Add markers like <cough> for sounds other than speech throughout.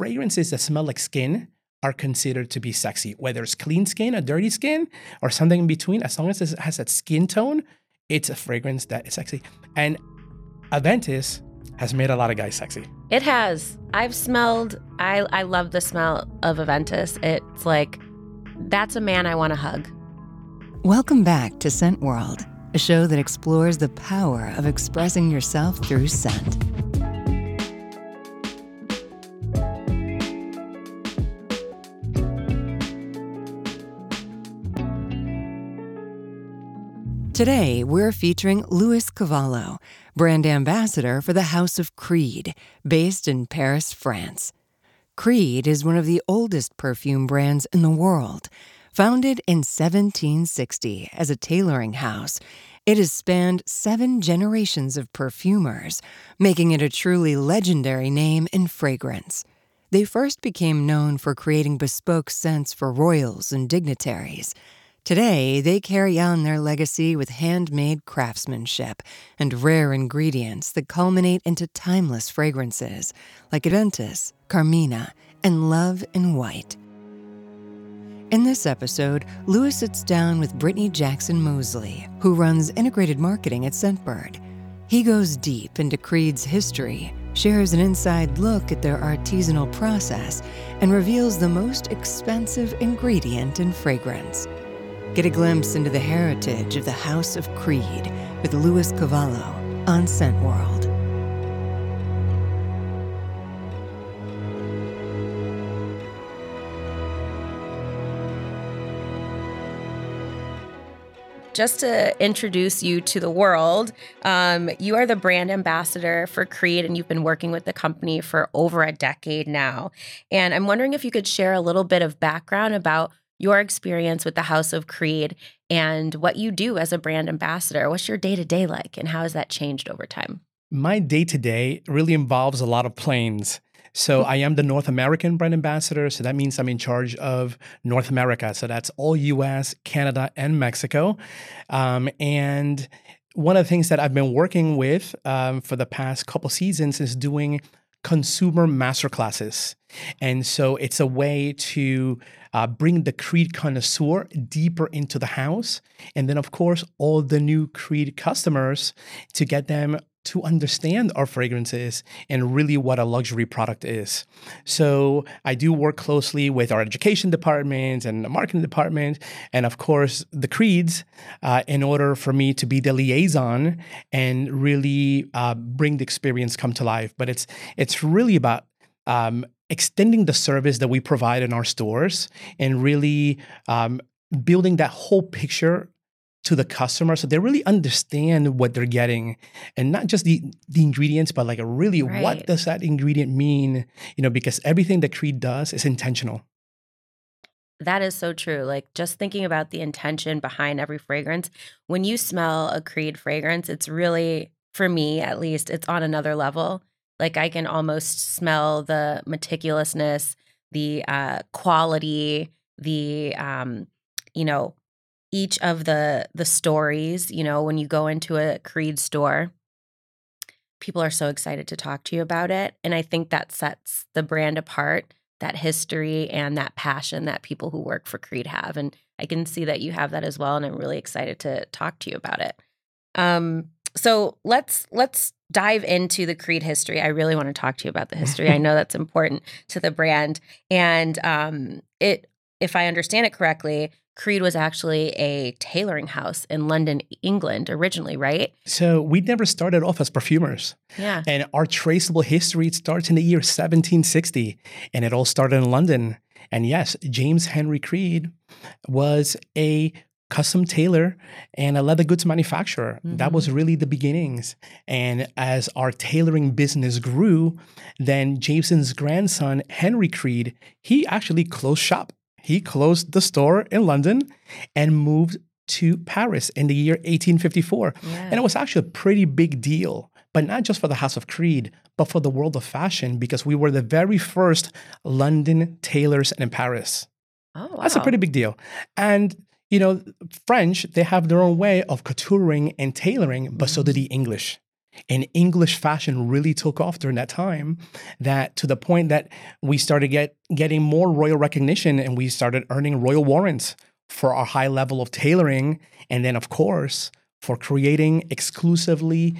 fragrances that smell like skin are considered to be sexy, whether it's clean skin, a dirty skin, or something in between. As long as it has that skin tone, it's a fragrance that is sexy. And Aventus has made a lot of guys sexy. It has. I've smelled. I I love the smell of Aventus. It's like that's a man I want to hug. Welcome back to Scent World, a show that explores the power of expressing yourself through scent. Today, we're featuring Luis Cavallo, brand ambassador for the House of Creed, based in Paris, France. Creed is one of the oldest perfume brands in the world. Founded in 1760 as a tailoring house, it has spanned seven generations of perfumers, making it a truly legendary name in fragrance. They first became known for creating bespoke scents for royals and dignitaries. Today, they carry on their legacy with handmade craftsmanship and rare ingredients that culminate into timeless fragrances like Aventus, Carmina, and Love in White. In this episode, Luis sits down with Brittney Jackson Moseley, who runs integrated marketing at Scentbird. He goes deep into Creed's history, shares an inside look at their artisanal process, and reveals the most expensive ingredient in fragrance. Get a glimpse into the heritage of the House of Creed with Luis Cavallo on Scent World. just to introduce you to the world, um, you are the brand ambassador for Creed, and you've been working with the company for over a decade now. And I'm wondering if you could share a little bit of background about your experience with the House of Creed and what you do as a brand ambassador. What's your day to day like, and how has that changed over time? My day to day really involves a lot of planes. So I am the North American brand ambassador. So that means I'm in charge of North America. So that's all US, Canada, and Mexico. Um, and one of the things that I've been working with um, for the past couple seasons is doing consumer masterclasses. And so it's a way to uh, bring the Creed connoisseur deeper into the house. And then, of course, all the new Creed customers to get them to understand our fragrances and really what a luxury product is. So I do work closely with our education department and the marketing department, and of course the creeds, uh, in order for me to be the liaison and really uh, bring the experience come to life. But it's it's really about um, extending the service that we provide in our stores and really um, building that whole picture to the customer so they really understand what they're getting. And not just the the ingredients but like really right. what does that ingredient mean? You know because everything that creed does is intentional. That is so true. Like just thinking about the intention behind every fragrance when you smell a creed fragrance it's really for me at least it's on another level like i can almost smell the meticulousness the uh, quality the um, you know each of the the stories you know when you go into a creed store people are so excited to talk to you about it and i think that sets the brand apart that history and that passion that people who work for creed have and i can see that you have that as well and i'm really excited to talk to you about it. Um, so let's let's dive into the creed history i really want to talk to you about the history i <laughs> know that's important to the brand and um, it if i understand it correctly Creed was actually a tailoring house in London, England, originally, right? So we never started off as perfumers. Yeah. And our traceable history starts in the year 1760, and it all started in London. And yes, James Henry Creed was a custom tailor and a leather goods manufacturer. Mm-hmm. That was mm-hmm. really the beginnings. And as our tailoring business grew, then Jameson's grandson, Henry Creed, he actually closed shop he closed the store in London and moved to Paris in the year 1854. Yeah. And it was actually a pretty big deal, but not just for the House of Creed, but for the world of fashion, because we were the very first London tailors in Paris. Oh, wow. That's a pretty big deal. And you know, French, they have their own way of couturing and tailoring, but so do the mm. English. And English fashion really took off during that time that to the point that we started get getting more royal recognition and we started earning royal warrants for our high level of tailoring and then of course for creating exclusively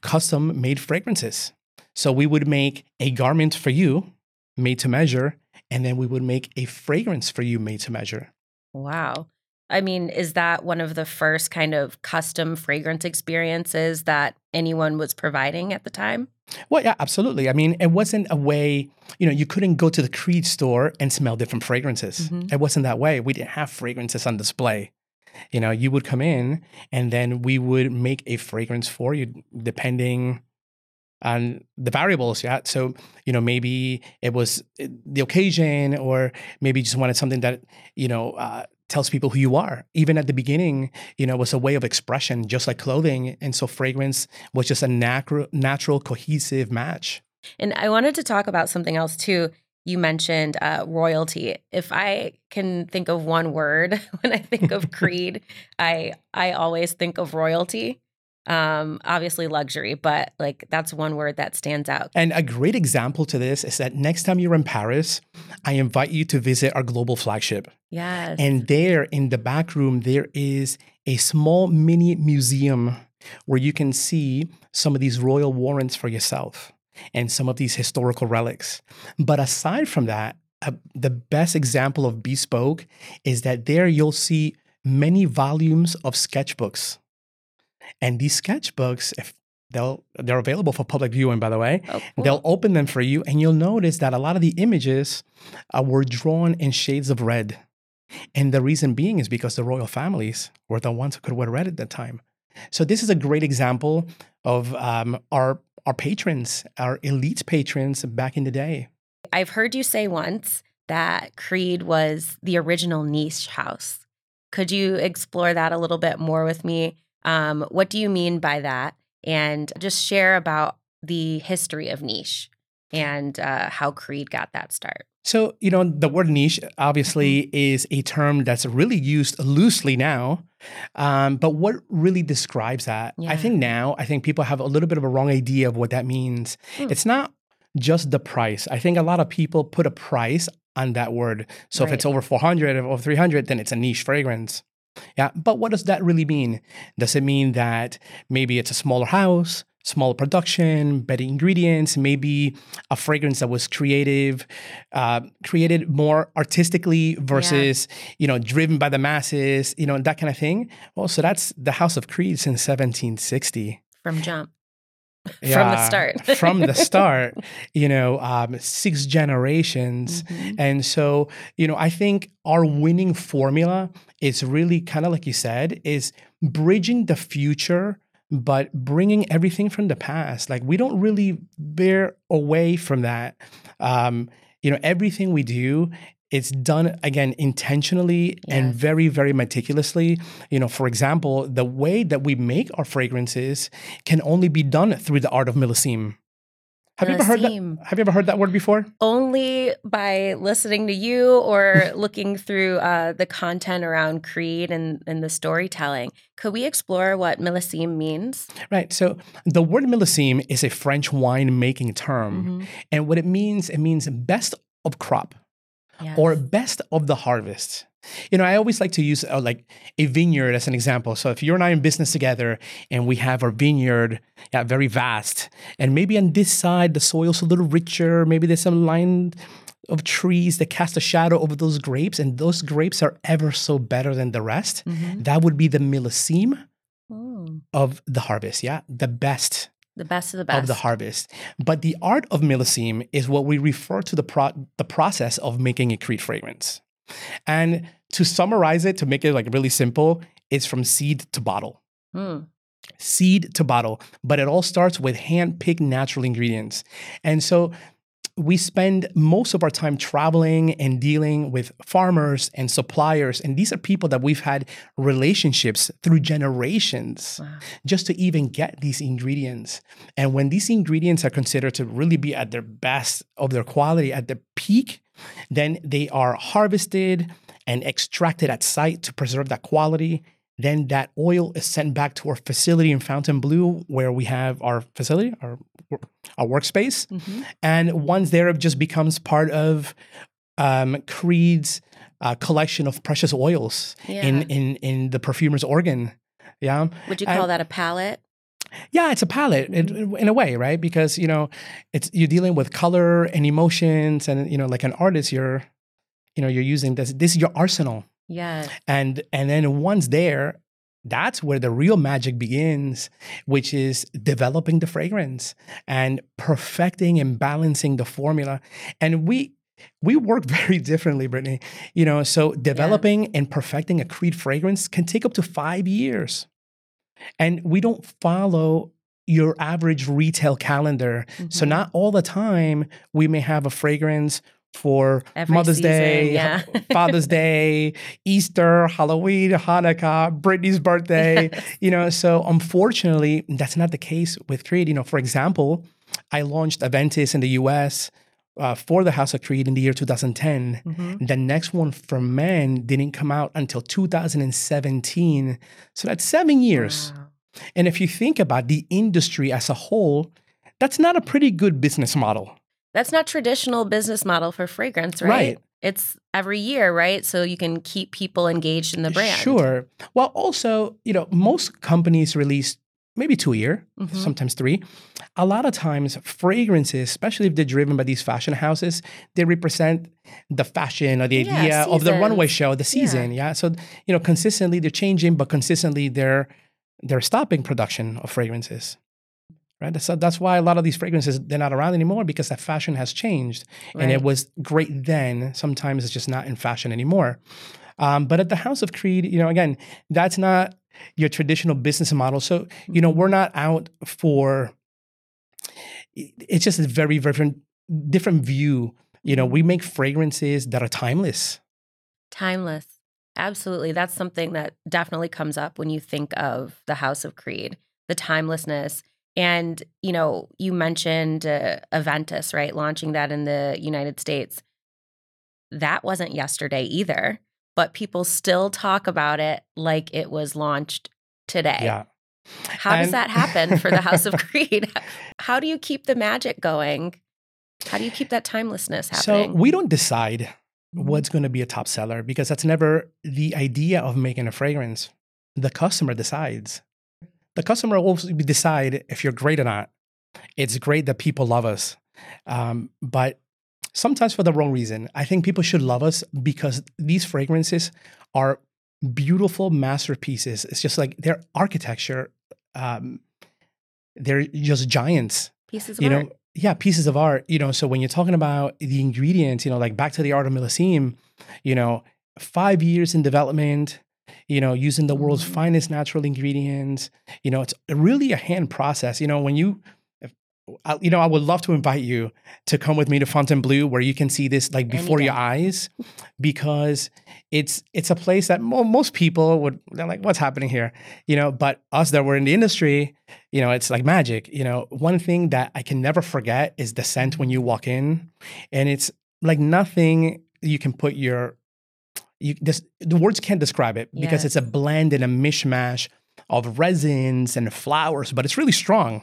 custom made fragrances. So we would make a garment for you made to measure and then we would make a fragrance for you made to measure. Wow. I mean, is that one of the first kind of custom fragrance experiences that anyone was providing at the time? Well, yeah, absolutely. I mean, it wasn't a way, you know, you couldn't go to the Creed store and smell different fragrances. Mm-hmm. It wasn't that way. We didn't have fragrances on display. You know, you would come in and then we would make a fragrance for you depending on the variables. Yeah. So, you know, maybe it was eh, the occasion or maybe you just wanted something that, you know, uh, tells people who you are. Even at the beginning, you know, it was a way of expression, just like clothing. And so fragrance was just a natural, natural, cohesive match. And I wanted to talk about something else too. You mentioned uh, royalty. If I can think of one word <laughs> when I think of <laughs> Creed, I I always think of royalty um obviously luxury but like that's one word that stands out. And a great example to this is that next time you're in paris i invite you to visit our global flagship. Yes. And there in the back room there is a small mini museum where you can see some of these royal warrants for yourself and some of these historical relics. But aside from that uh, the best example of bespoke is that there you'll see many volumes of sketchbooks and these sketchbooks, if they'll they're available for public viewing, by the way, oh, cool. they'll open them for you, and you'll notice that a lot of the images uh, were drawn in shades of red. And the reason being is because the royal families were the ones who could wear red at that time. So this is a great example of um, our our patrons, our elite patrons back in the day. I've heard you say once that Creed was the original niche house. Could you explore that a little bit more with me? Um, what do you mean by that? And just share about the history of niche and uh, how Creed got that start. So, you know, the word niche obviously mm-hmm. is a term that's really used loosely now. Um, but what really describes that? Yeah. I think now, I think people have a little bit of a wrong idea of what that means. Mm. It's not just the price. I think a lot of people put a price on that word. So right. if it's over 400 or 300, then it's a niche fragrance. Yeah, but what does that really mean? Does it mean that maybe it's a smaller house, smaller production, better ingredients, maybe a fragrance that was creative, uh, created more artistically versus yeah. you know driven by the masses, you know that kind of thing? Well, so that's the House of Creed since 1760. From jump. Yeah, from the start. <laughs> from the <laughs> start, you know, um, six generations. Mm-hmm. And so, you know, I think our winning formula is really kind of like you said, is bridging the future, but bringing everything from the past. Like we don't really bear away from that. Um, you know, everything we do it's done again intentionally yes. and very very meticulously you know for example the way that we make our fragrances can only be done through the art of millésime have you ever heard that? Have you ever heard that word before? Only by listening to you or <laughs> looking through uh, the content around Creed and, and the storytelling. Could we explore what millésime means? Right. So the word millésime is a French wine making term, mm-hmm. and what it means, it means best of crop yes. or best of the harvest. You know, I always like to use uh, like a vineyard as an example. So if you and I are in business together and we have our vineyard, yeah, very vast, and maybe on this side the soil's a little richer, maybe there's some line of trees that cast a shadow over those grapes, and those grapes are ever so better than the rest. Mm-hmm. That would be the millésime of the harvest. Yeah, the best the best of the best of the harvest. But the art of millésime is what we refer to the pro- the process of making a Creed fragrance. And to summarize it, to make it like really simple, it's from seed to bottle. Mm. Seed to bottle, but it all starts with hand picked natural ingredients. And so we spend most of our time traveling and dealing with farmers and suppliers. And these are people that we've had relationships through generations wow. just to even get these ingredients. And when these ingredients are considered to really be at their best of their quality, at the peak, then they are harvested and extracted at site to preserve that quality. Then that oil is sent back to our facility in Fontainebleau, where we have our facility, our our workspace. Mm-hmm. And once there, it just becomes part of um, Creed's uh, collection of precious oils Yeah. in in in the perfumer's organ. Yeah, Would you and- call that a palette? yeah, it's a palette in, in a way, right? Because you know, it's you're dealing with color and emotions, and you know, like an artist, you're, you know, you're using this. This is your arsenal, Yes. and and then once there, that's where the real magic begins, which is developing the fragrance and perfecting and balancing the formula. And we we work <laughs> very differently, Brittney. You know, so developing and perfecting a Creed fragrance can take up to five years. And we don't follow your average retail calendar. So Mhm. not all the time we may have a fragrance for Every Mother's season, Day, yeah. Father's Day, <laughs> Easter, Halloween, Hanukkah, Brittney's birthday. Yes. You know, so unfortunately, that's not the case with Creed. You know, for example, I launched Aventus in the US uh, for the House of Creed in the year 2010. Mhm. The next one for men didn't come out until 2017. So that's seven years. Wow. And if you think about the industry as a whole, that's not a pretty good business model. That's not traditional business model for fragrance, right? Right. It's every year, right? So you can keep people engaged in the brand. Sure. Well, also, you know, most companies release maybe two a year, Mhm. sometimes three. A lot of times, fragrances, especially if they're driven by these fashion houses, they represent the fashion or the Yeah, idea of the runway show, the Yeah. season. Yeah. So, you know, consistently they're changing, but consistently they're they're stopping production of fragrances. Right. So that's why a lot of these fragrances they're not around anymore because that fashion has changed and it was great then. Sometimes it's just not in fashion anymore. Um, but at the House of Creed, you know, again, that's not your traditional business model. So, you know, Mhm. we're not out for. It's just a very, very different, different view. You know, we make fragrances that are timeless. Timeless. Absolutely. That's something that definitely comes up when you think of the House of Creed, the timelessness. And, you know, you mentioned uh, Aventus, right? Launching that in the United States. That wasn't yesterday either, but people still talk about it like it was launched today. Yeah. How does that happen for the House of <laughs> Creed? How do you keep the magic going? How do you keep that timelessness happening? So we don't decide what's going to be a top seller because that's never the idea of making a fragrance. The customer decides. The customer will decide if you're great or not. It's great that people love us, um, but sometimes for the wrong reason. I think people should love us because these fragrances are beautiful masterpieces. It's just like their architecture. Um, they're just giants Pieces of you art. know yeah pieces of art you know so when you're talking about the ingredients you know like back to the art of millésime you know five years in development you know using the world's Mhm. finest natural ingredients you know it's really a hand process you know when you I, you know i would love to invite you to come with me to fontainebleau where you can see this like before your eyes <laughs> because it's it's a place that mo- most people would they're like what's happening here? You know but us that were in the industry you know it's like magic you know. One thing that i can never forget is the scent when you walk in and it's like nothing you can put your you this the words can't describe it because it's a blend and a mishmash of resins and flowers but it's really strong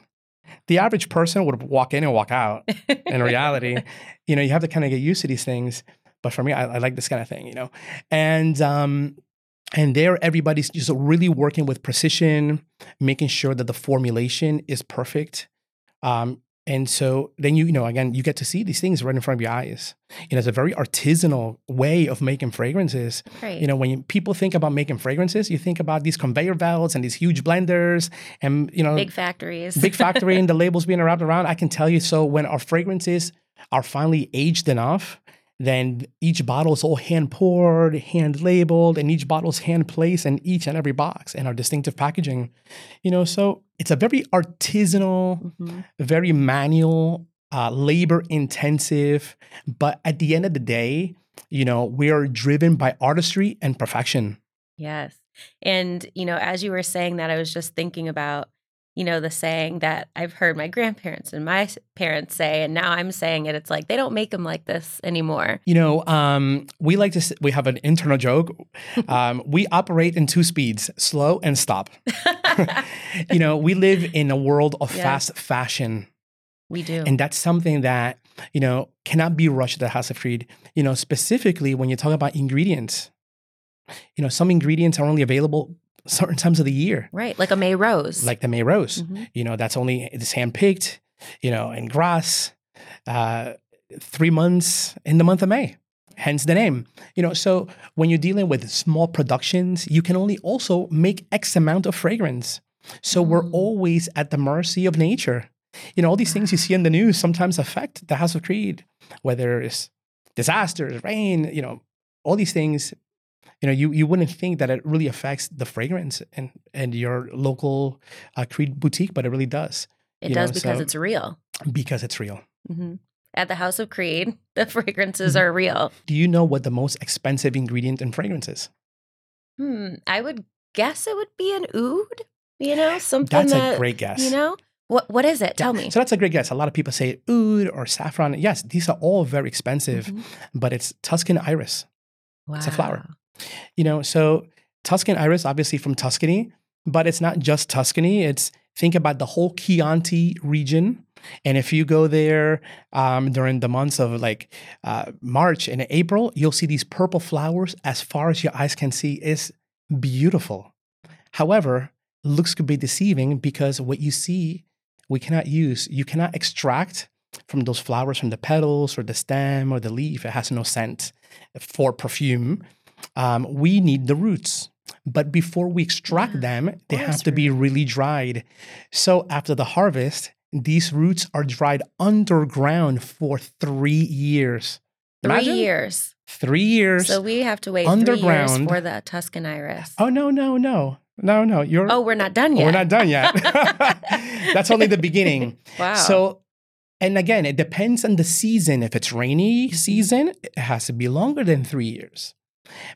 the average person would walk in and walk out <laughs> in reality. you know, you have to kind of get used to these things. But for me, I, I like this kind of thing, you know. And um, and there, everybody's just really working with precision, making sure that the formulation is perfect. Um, and so then you, you know, again, you get to see these things right in front of your eyes. You know, it's a very artisanal way of making fragrances. Great. You know, when you, people think about making fragrances, you think about these conveyor belts and these huge blenders, and you know, big factories. big factory and the <laughs> labels being wrapped around. I can tell you. So when our fragrances are finally aged enough, then each bottle is all hand poured, hand labeled, and each bottle is hand placed in each and every box and our distinctive packaging. You know, so it's a very artisanal, Mhm. very manual, uh, labor intensive, but at the end of the day, you know, we are driven by artistry and perfection. Yes. And, you know, as you were saying that, I was just thinking about you know, the saying that I've heard my grandparents and my parents say, and now I'm saying it. It's like they don't make them like this anymore. You know, um, we like to, s- we have an internal joke. Um, we operate in two speeds slow and stop. <laughs> you know, we live in a world of Yeah. fast fashion. we do. And that's something that, you know, cannot be rushed at the House of Creed. You know, specifically when you talk about ingredients, you know, some ingredients are only available certain times of the year, right. Like a May Rose. like the May Rose. Mhm. You know, that's only, it's handpicked, you know, in Grasse, uh, three months in the month of May. Hence the name. You know, so when you're dealing with small productions, you can only also make X amount of fragrance. So we're Mm. always at the mercy of nature. You know, all these things you see in the news sometimes affect the House of Creed, whether it's disasters, rain, you know, all these things. You know, you, you wouldn't think that it really affects the fragrance and, and your local uh, Creed boutique, but it really does it does know, because so- it's real. because it's real. hmm At the House of Creed, <laughs> the fragrances Mhm. are real. Do you know what the most expensive ingredient in fragrance is? Hmm. I would guess it would be an oud. You know, something That's that a great guess. you know. What what is it? Tell Yeah, me. So that's a great guess. A lot of people say oud or saffron. Yes, these are all very expensive, Mhm. but it's Tuscan iris. It's a flower. You know, so Tuscan iris, obviously from Tuscany, but it's not just Tuscany. It's think about the whole Chianti region. And if you go there um, during the months of like uh, March and April, you'll see these purple flowers as far as your eyes can see. It's beautiful. However, looks could be deceiving because what you see, we cannot use. You cannot extract from those flowers from the petals or the stem or the leaf. It has no scent for perfume. Um, we need the roots. But before we extract Yeah, them, they have forest to be really dried. So after the harvest, these roots are dried underground for three years. Three Imagine? years. Three years. So we have to wait three years underground. for the Tuscan iris. oh no, no, no. No, no. You're Oh, we're not done yet. we're not done yet. <laughs> <laughs> That's only the beginning. <laughs> Wow. So, and again, it depends on the season. If it's rainy season, it has to be longer than three years.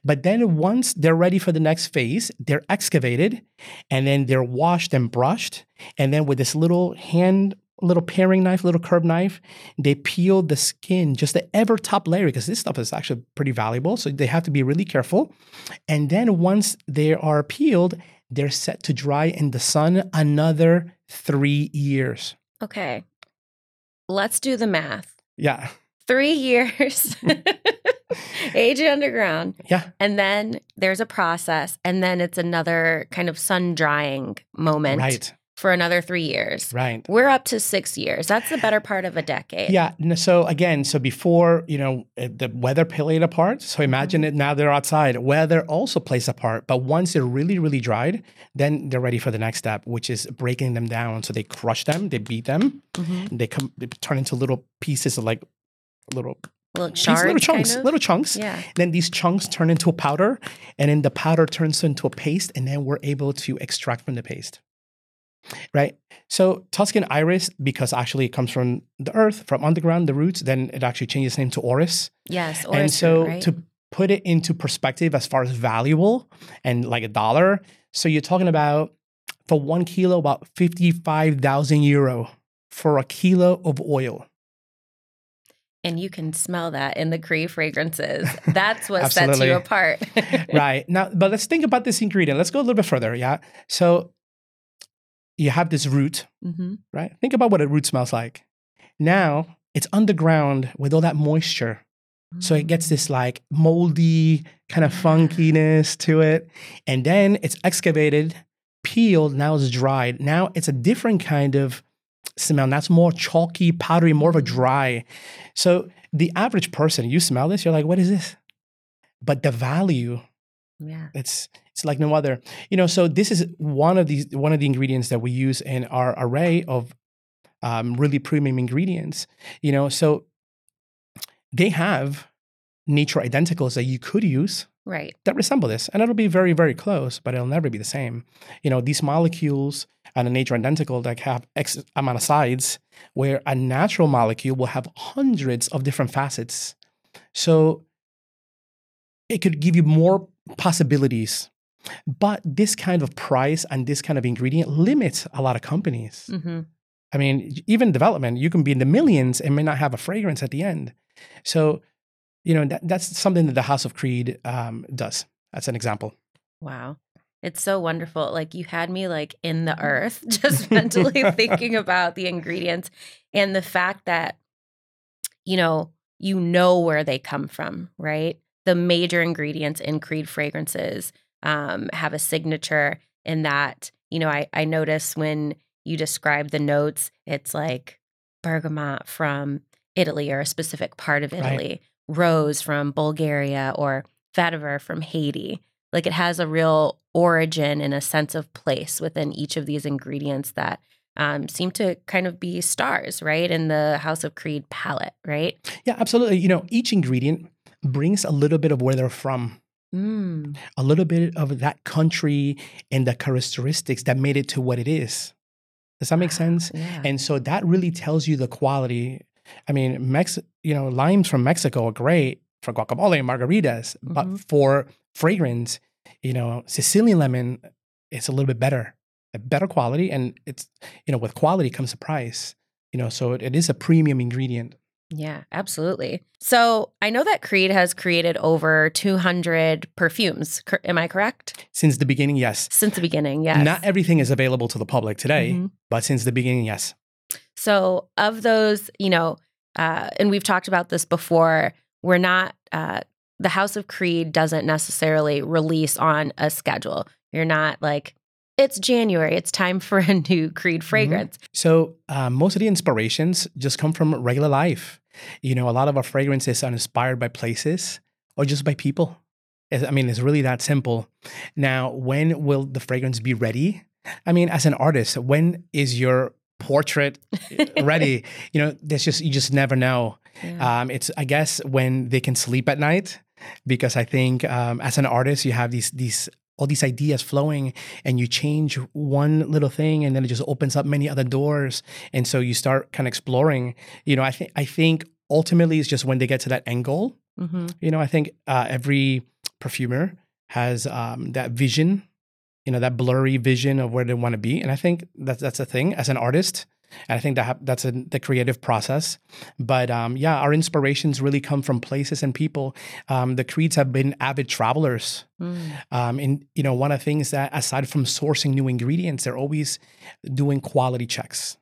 But then once they're ready for the next phase, they're excavated and then they're washed and brushed. And then with this little hand, little paring knife, little curb knife, they peel the skin, just the ever top layer, because this stuff is actually pretty valuable. So they have to be really careful. And then once they are peeled, they're set to dry in the sun another three years. okay. Let's do the math. Yeah. Three years, <laughs> <laughs> age underground. Yeah. And then there's a process, and then it's another kind of sun drying moment Right. for another three years. Right. We're up to six years. That's the better part of a decade. Yeah. So again, so before, you know, uh, the weather played a part. So imagine Mm-hmm. it now they're outside. Weather also plays a part. But once they're really, really dried, then they're ready for the next step, which is breaking them down. So they crush them, they beat them, Mhm. they come they turn into little pieces of like little Little shards, little chunks, kind of? little chunks. Yeah. Then these chunks turn into a powder, and then the powder turns into a paste, and then we're able to extract from the paste. Right? So Tuscan iris, because actually it comes from the earth, from underground, the roots, then it actually changes its name to orris. Yes. and so right? to put it into perspective as far as valuable and like a dollar, so you're talking about for one kilo, about 55,000 euro for a kilo of oil. And you can smell that in the Creed fragrances. That's what sets you apart. <laughs> right. Now but let's think about this ingredient. Let's go a little bit further yeah? So you have this root hmm right? Think about what a root smells like. Now it's underground with all that moisture. So it gets this like moldy kind of funkiness to it and then it's excavated peeled now it's dried. Now it's a different kind of smell. That's more chalky powdery more of a dry. So the average person you smell this you're like what is this? But the value Yeah. it's it's like no other. You know so this is one of these one of the ingredients that we use in our array of um, really premium ingredients you know? So they have nature identicals that you could use Right. that resemble this and it'll be very very close but it'll never be the same. You know these molecules and a nature identical that have x amount of sides where a natural molecule will have hundreds of different facets so it could give you more possibilities But this kind of price and this kind of ingredient limits a lot of companies. hmm I mean, even development, you can be in the millions and may not have a fragrance at the end. So, you know, that, that's something that the House of Creed um, does. That's an example. Wow. It's so wonderful. Like you had me like in the earth, <laughs> just <laughs> mentally thinking about the ingredients and the fact that, you know, you know where they come from, right? The major ingredients in Creed fragrances um, have a signature in that, you know, I, I notice when you describe the notes, it's like bergamot from Italy or a specific part of Right. Italy, rose from Bulgaria, or vetiver from Haiti. Like it has a real origin and a sense of place within each of these ingredients that um, seem to kind of be stars, right? In the House of Creed palette, right? Yeah, absolutely. You know, each ingredient brings a little bit of where they're from, Mm. a little bit of that country and the characteristics that made it to what it is. Does that make Wow, sense? Yeah. And so that really tells you the quality. I mean, Mex, you know, limes from Mexico are great for guacamole and margaritas, but Mhm. for fragrance, you know, Sicilian lemon, it's a little bit better, a better quality, and it's you know, with quality comes a price. You know, so it, it is a premium ingredient. Yeah, absolutely. So I know that Creed has created over 200 perfumes. Cor- Am I correct? Since the beginning, yes. Since the beginning, yes. Not everything is available to the public today, Mhm. but since the beginning, yes. So, of those, you know, uh, and we've talked about this before, we're not, uh, the House of Creed doesn't necessarily release on a schedule. You're not like, it's January, it's time for <laughs> a new Creed fragrance. So uh, most of the inspirations just come from regular life. You know, a lot of our fragrances are inspired by places or just by people. I mean, it's really that simple. Now, when will the fragrance be ready? I mean, as an artist, when is your portrait <laughs> ready? you know, there's just you just never know. Yeah. Um, it's I guess when they can sleep at night, because I think um, as an artist you have these these all these ideas flowing, and you change one little thing, and then it just opens up many other doors, and so you start kind of exploring. You know, I think I think ultimately it's just when they get to that end goal. hmm You know, I think uh, every perfumer has um, that vision, you know, that blurry vision of where they want to be, and I think that's that's a thing as an artist. And I think that that's a, the creative process. But um, yeah, our inspirations really come from places and people. Um, the creeds have been avid travelers. Mm. Um, and you know, one of the things that aside from sourcing new ingredients, they're always doing quality checks,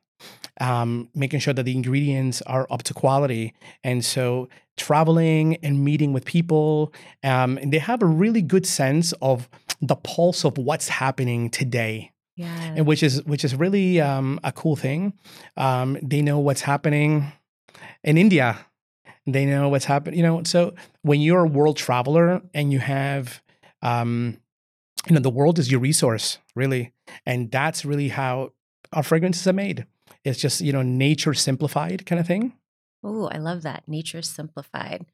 um, making sure that the ingredients are up to quality. And so, traveling and meeting with people, um, and they have a really good sense of the pulse of what's happening today Yeah. and which is which is really um, a cool thing. Um, they know what's happening in India. They know what's happening. You know, so when you're a world traveler and you have, um, you know, the world is your resource, really, and that's really how our fragrances are made. It's just you know nature simplified kind of thing. Oh, I love that. Nature simplified.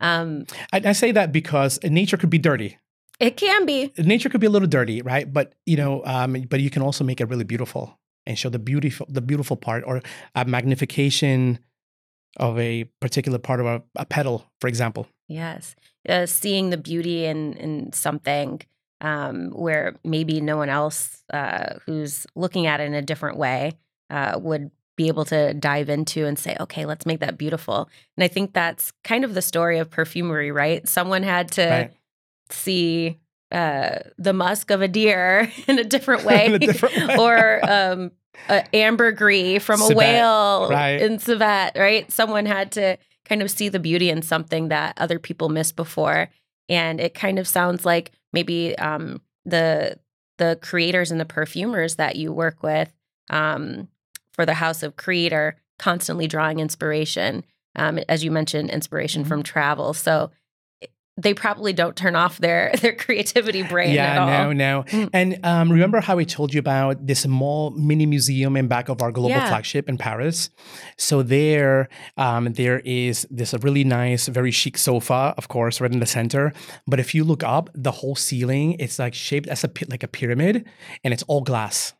Um, I, I say that because nature could be dirty. It can be. nature could be a little dirty, right? But you know, um, but you can also make it really beautiful and show the beautiful, the beautiful part, or a magnification of a particular part of a, a petal, for example. Yes. Uh, seeing the beauty in in something um, where maybe no one else uh, who's looking at it in a different way uh, would be able to dive into and say, okay, let's make that beautiful. And I think that's kind of the story of perfumery, right? Someone had to Right. See uh, the musk of a deer <laughs> in a different <laughs> way, a different way. or <laughs> um, ambergris from a whale right. in civet, right? Someone had to kind of see the beauty in something that other people missed before, and it kind of sounds like maybe um, the the creators and the perfumers that you work with um, for the House of Creed are constantly drawing inspiration, um, as you mentioned, inspiration Mhm. from travel. So they probably don't turn off their <laughs> their creativity brain at yeah, no, no. Mm. And um, remember how I told you about this small mini museum in back of our global Yeah. flagship in Paris? So there, um, there is this really nice, very chic sofa, of course, right in the center. But if you look up, the whole ceiling it's like shaped as a like a pyramid, and it's all glass.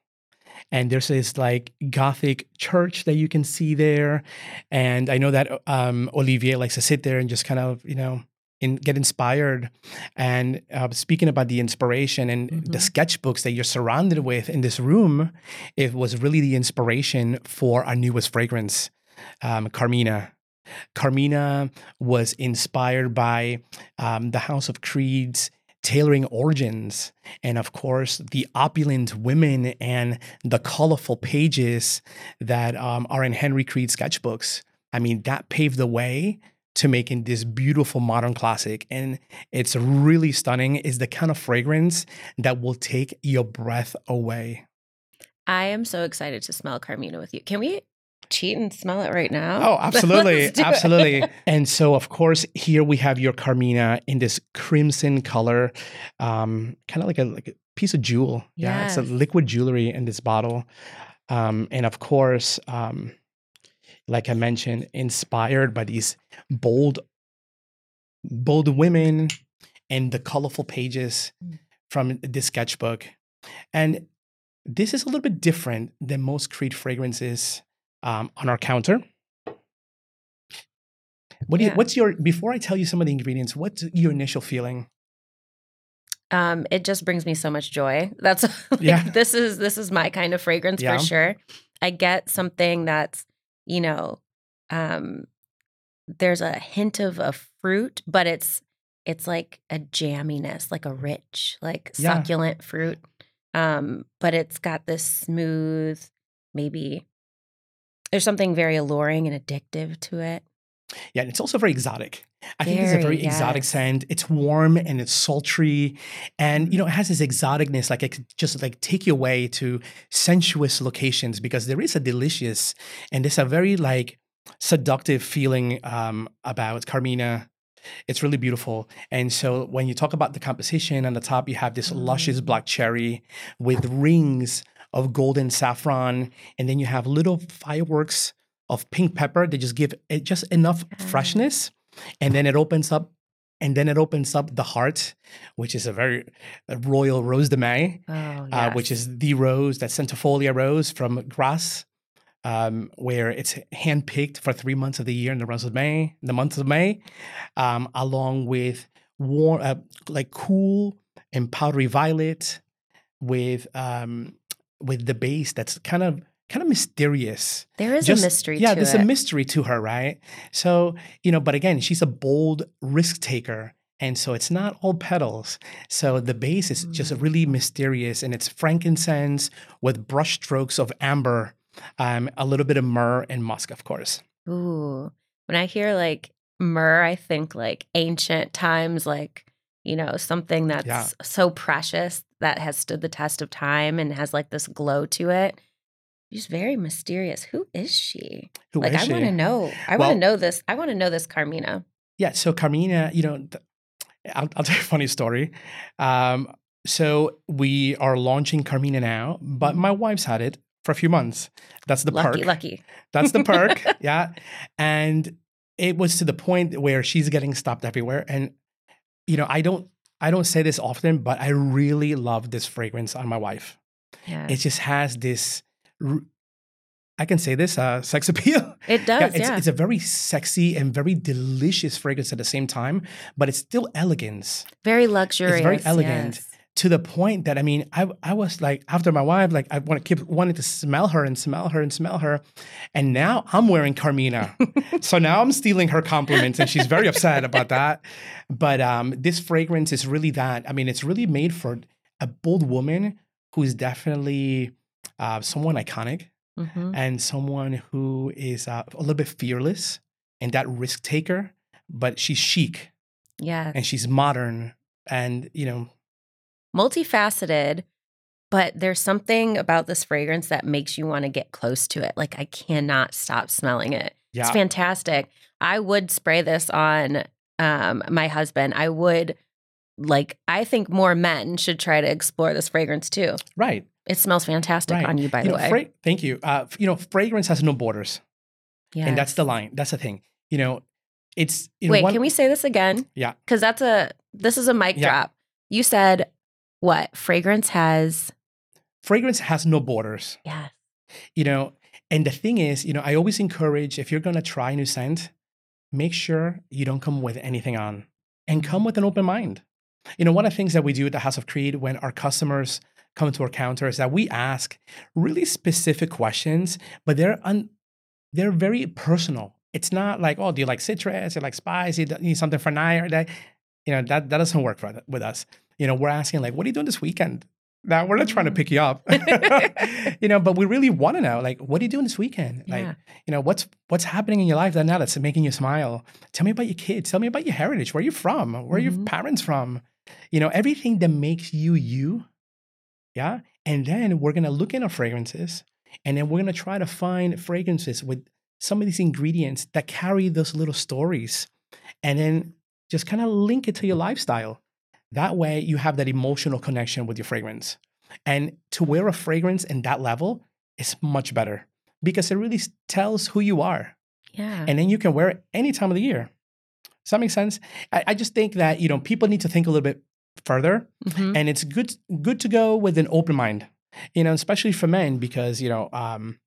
And there's this like Gothic church that you can see there, and I know that um, Olivier likes to sit there and just kind of you know in, get inspired. And uh, speaking about the inspiration and the Mhm. sketchbooks that you're surrounded with in this room, it was really the inspiration for our newest fragrance, um, Carmina. Carmina was inspired by um, the House of Creed's tailoring origins, and of course, the opulent women and the colorful pages that um, are in Henry creed's sketchbooks. I mean, that paved the way to making this beautiful modern classic. And it's really stunning. It's the kind of fragrance that will take your breath away. I am so excited to smell Carmina with you. Can we cheat and smell it right now? Oh, <laughs> absolutely. Let's do it. absolutely. And so, of course, here we have your Carmina in this crimson color, um, kind of like a, like a piece of jewel. Yeah. It's a liquid jewelry in this bottle. Um, and of course, um, like I mentioned, inspired by these bold, bold women and the colorful pages Mm. from this sketchbook. And this is a little bit different than most Creed fragrances um, on our counter. What do you, what's your before I tell you some of the ingredients? What's your initial feeling? Um, it just brings me so much joy. That's <laughs> like, Yeah. this is this is my kind of fragrance Yeah. for sure. I get something that's, you know, um there's a hint of a fruit, but it's it's like a jamminess, like a rich, like Yeah. succulent fruit. Um, but it's got this smooth, maybe there's something very alluring and addictive to it. Yeah, and it's also very exotic. I think it's a Very, very exotic scent. It's warm and it's sultry, and you know it has this exoticness. Like it could just like take you away to sensuous locations because there is a delicious and there's a very like seductive feeling um, about Carmina. It's really beautiful. And so when you talk about the composition on the top, you have this luscious Mm. black cherry with rings of golden saffron, and then you have little fireworks of pink pepper They just give it just enough Yeah. freshness. And then it opens up, and then it opens up the heart, which is a very a royal rose de May, Oh, uh, which is the rose, that centifolia rose from Grasse, um, where it's handpicked for three months of the year in the month of May, the month of May, um, along with warm, uh, like cool and powdery violet, with um, with the base that's kind of kind of mysterious. there is Just- a mystery yeah, to there's it. a mystery to her, right? So you know, but again, she's a bold risk taker. And so it's not all petals. So the base is just Mm. really mysterious and it's frankincense with brush strokes of amber, um, a little bit of myrrh and musk, of course. Ooh. When I hear like myrrh, I think like ancient times, like, you know, something that's Yeah. so precious that has stood the test of time and has like this glow to it. She's very mysterious. Who is she? Who like, is I want to know. I Well- want to know this. I want to know this Carmina. Yeah, so Carmina, you know, th- I'll, I'll <laughs> tell you a funny story. Um, so we are launching Carmina now, but my wife's had it for a few months. That's the lucky, perk. lucky. That's the perk. <laughs> yeah. And it was to the point where she's getting stopped everywhere. And, you know, I don't I don't say this often, but I really love this fragrance on my wife. Yeah. It just has this I can say this, uh, sex <laughs> appeal. It does. it's, Yeah. it's a very sexy and very delicious fragrance at the same time, but it's still elegance very luxurious. It's very elegant. yes. to the point that I mean, I I was like after my wife, like I want to keep wanting to smell her and smell her and smell her, and now I'm wearing Carmina, <laughs> so now I'm stealing her compliments, and she's very upset about that. But um, this fragrance is really that. I mean, it's really made for a bold woman who's definitely uh, someone iconic Mhm. and someone who is uh, a little bit fearless and that risk taker, but she's chic Yeah. and she's modern and you know multifaceted, but there's something about this fragrance that makes you want to get close to it. Like I cannot stop smelling it. yeah It's fantastic. I would spray this on um, my husband. I would like. I think more men should try to explore this fragrance too. right It smells fantastic Right. on you, by you the know, way. fra- thank you. Uh, you know, fragrance has no borders, Yeah. and that's the line. That's the thing. You know, it's you know, Wait, one- can we say this again? Yeah. because that's a this is a mic Yeah. drop. You said what? Fragrance has fragrance has no borders. yeah. You know, and the thing is, you know, I always encourage if you're gonna try a new scent, make sure you don't come with anything on. and come with an open mind. You know, one of the things that we do at the House of Creed when our customers come to our counter is that we ask really specific questions, but they're un- they're very personal. It's not like, oh, do you like citrus? Do you like spicy? Do you need something for night or day? You know, that, that doesn't work for, with us. You know, we're asking like, what are you doing this weekend? Now we're not trying to pick you up, <laughs> you know, but we really want to know, like, what are you doing this weekend? Like, Yeah. you know, what's what's happening in your life that now that's making you smile? Tell me about your kids. Tell me about your heritage. Where are you from? Where are your Mhm. parents from? You know, everything that makes you you. Yeah. And then we're gonna look in our fragrances, and then we're gonna try to find fragrances with some of these ingredients that carry those little stories, and then just kind of link it to your lifestyle. That way, you have that emotional connection with your fragrance. And to wear a fragrance in that level is much better because it really tells who you are. Yeah. And then you can wear it any time of the year. Does that make sense? I, I just think that you know people need to think a little bit further, Mhm. and it's good good to go with an open mind. You know, especially for men because you know, um,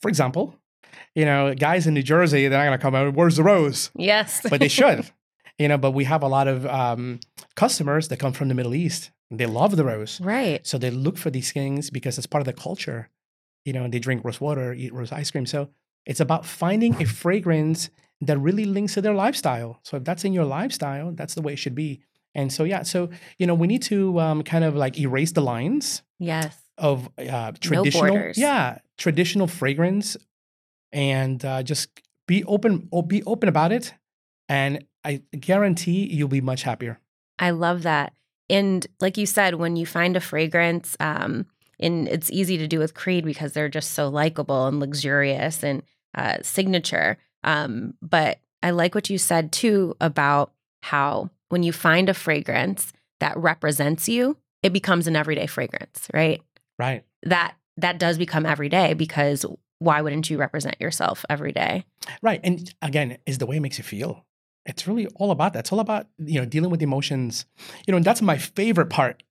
for example, you know, guys in New Jersey they're not gonna come out. Where's the rose? Yes. But they should. <laughs> you know, but we have a lot of um, customers that come from the Middle East. They love the rose. right. So they look for these things because it's part of the culture. You know, they drink rose water, eat rose ice cream. So it's about finding a fragrance that really links to their lifestyle. So if that's in your lifestyle, that's the way it should be. And so yeah, so you know, we need to um, kind of like erase the lines Yes. of uh, traditional, borders. yeah, traditional fragrance, and uh, just be open, be open about it. And I guarantee you'll be much happier. I love that. And like you said, when you find a fragrance, um, and it's easy to do with Creed because they're just so likable and luxurious and uh, signature. Um, but I like what you said too about how when you find a fragrance that represents you, it becomes an everyday fragrance, right? Right. That that does become everyday because why wouldn't you represent yourself every day? Right. And again, is the way it makes you feel. It's really all about that. It's all about, you know, dealing with emotions. You know, and that's my favorite part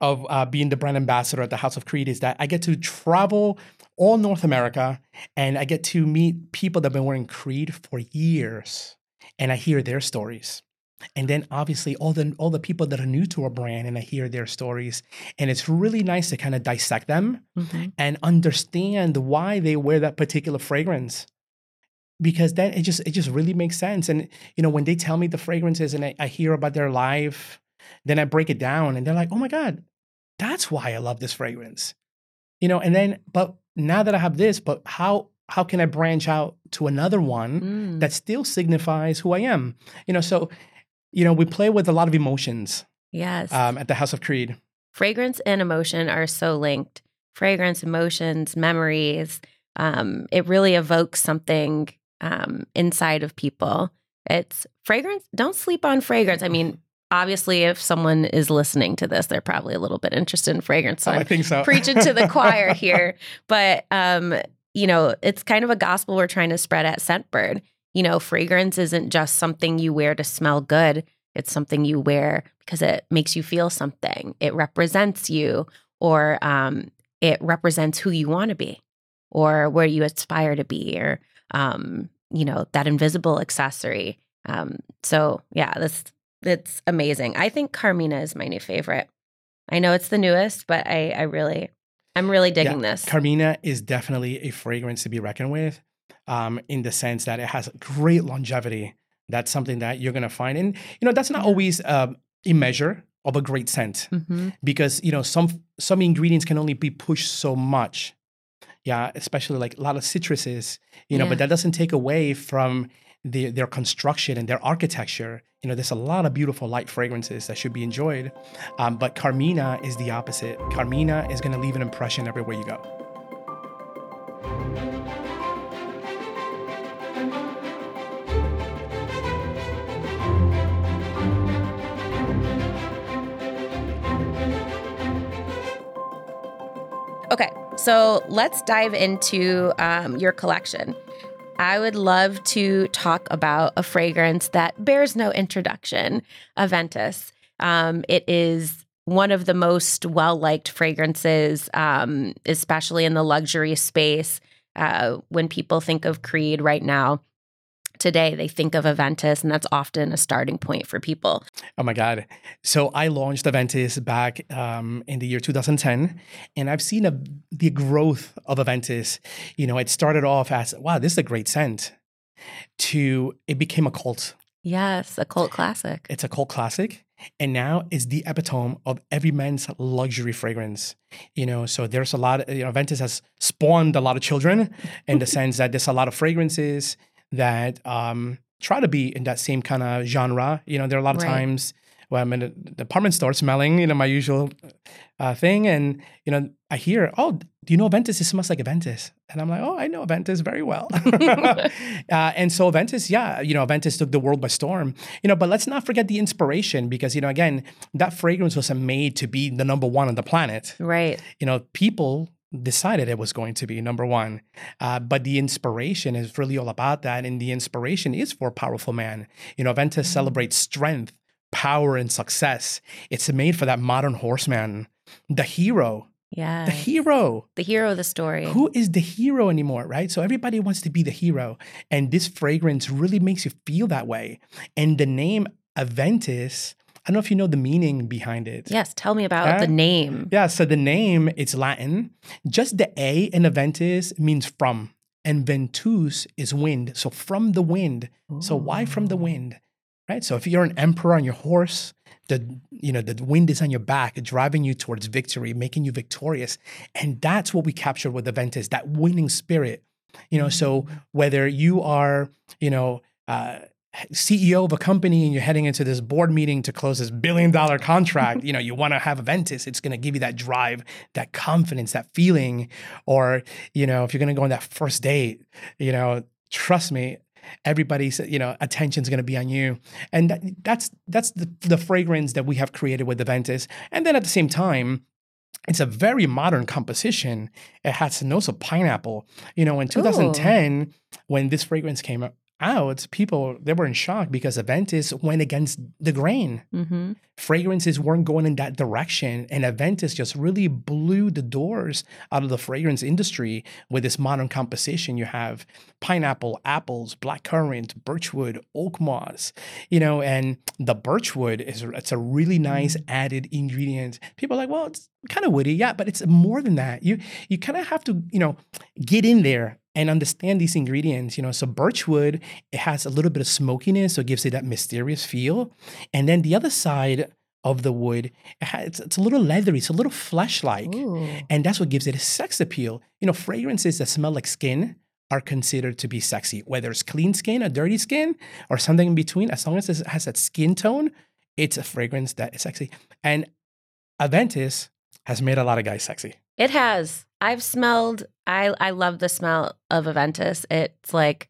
of uh, being the brand ambassador at the House of Creed is that I get to travel all North America and I get to meet people that have been wearing Creed for years and I hear their stories. And then obviously all the all the people that are new to a brand and I hear their stories. And it's really nice to kind of dissect them and understand why they wear that particular fragrance because then it just it just really makes sense and you know when they tell me the fragrances and I, I hear about their life then i break it down and they're like oh my god that's why i love this fragrance you know and then but now that i have this but how how can i branch out to another one Mm. that still signifies who i am you know so you know we play with a lot of emotions yes. um, at the house of creed. Fragrance and emotion are so linked. Fragrance emotions memories um, it really evokes something um, inside of people. It's fragrance don't sleep on fragrance. I mean <laughs> obviously if someone is listening to this they're probably a little bit interested in fragrance so oh, i think so. preaching to the choir <laughs> here. But um, you know it's kind of a gospel we're trying to spread at scentbird you know fragrance isn't just something you wear to smell good it's something you wear because it makes you feel something. It represents you, or um, it represents who you want to be, or where you aspire to be, or um, you know that invisible accessory. Um, so yeah, this it's amazing. I think Carmina is my new favorite. I know it's the newest, but I I really I'm really digging this. Carmina is definitely a fragrance to be reckoned with um, in the sense that it has great longevity. That's something that you're going to find. And, you know, that's not always um, a measure of a great scent Mhm. because, you know, some some ingredients can only be pushed so much. Yeah, especially like a lot of citruses, you know, Yeah. but that doesn't take away from the, their construction and their architecture. You know, there's a lot of beautiful light fragrances that should be enjoyed. Um, but Carmina is the opposite. Carmina is going to leave an impression everywhere you go. So let's dive into um, your collection. I would love to talk about a fragrance that bears no introduction, Aventus. Um, it is one of the most well liked fragrances, um, especially in the luxury space. Uh, when people think of Creed right now, today they think of Aventus, and that's often a starting point for people. Oh my God. So I launched Aventus back um, in the year 2010, and I've seen a, the growth of Aventus. You know, it started off as, wow, this is a great scent, to it became a cult. Yes, a cult classic. It's a cult classic. And now it's the epitome of every man's luxury fragrance. You know, so there's a lot, of, you know, Aventus has spawned a lot of children in the <laughs> sense that there's a lot of fragrances that um, try to be in that same kind of genre. You know, there are a lot of Right. times when I'm in a department store smelling, you know, my usual uh, thing. And, you know, I hear, oh, do you know Aventus? It smells like Aventus. And I'm like, oh, I know Aventus very well. <laughs> <laughs> uh, and so Aventus, yeah, you know, Aventus took the world by storm. You know, but let's not forget the inspiration because, you know, again, that fragrance wasn't made to be the number one on the planet Right. you know, people decided it was going to be number one. Uh, but the inspiration is really all about that. And the inspiration is for a powerful man. You know, Aventus celebrates strength, power, and success. It's made for that modern horseman, the hero, Yeah. the hero. The hero of the story. Who is the hero anymore, right? So everybody wants to be the hero. And this fragrance really makes you feel that way. And the name Aventus, I don't know if you know the meaning behind it. Yes, tell me about Yeah. the name. Yeah, so the name it's Latin. Just the A in Aventus means from, and ventus is wind. So from the wind. So why from the wind? Right? So if you're an emperor on your horse, the you know the wind is on your back, driving you towards victory, making you victorious, and that's what we captured with Aventus, that winning spirit. You know, so whether you are, you know, uh, CEO of a company and you're heading into this board meeting to close this billion dollar contract, <laughs> you know, you want to have Aventus, it's going to give you that drive, that confidence, that feeling. Or, you know, if you're going to go on that first date, you know, trust me, everybody's, you know, attention's going to be on you. And that, that's that's the, the fragrance that we have created with Aventus. And then at the same time, it's a very modern composition. It has notes of pineapple. You know, in 2010, when this fragrance came out, people they were in shock because Aventus went against the grain. Mm-hmm. Fragrances weren't going in that direction, and Aventus just really blew the doors out of the fragrance industry with this modern composition. You have pineapple, apples, blackcurrant, birchwood, oak moss, you know, and the birchwood is it's a really nice added ingredient. People are like, well, it's kind of woody, yeah, but it's more than that. You you kind of have to, you know, get in there and understand these ingredients. You know, so birchwood it has a little bit of smokiness, so it gives it that mysterious feel. And then the other side of the wood, it has, it's, it's a little leathery, it's a little flesh-like, Ooh. and that's what gives it a sex appeal. You know, fragrances that smell like skin are considered to be sexy, whether it's clean skin, or dirty skin, or something in between. As long as it has that skin tone, it's a fragrance that is sexy. And Aventus has made a lot of guys sexy. It has. I've smelled. I I love the smell of Aventus. It's like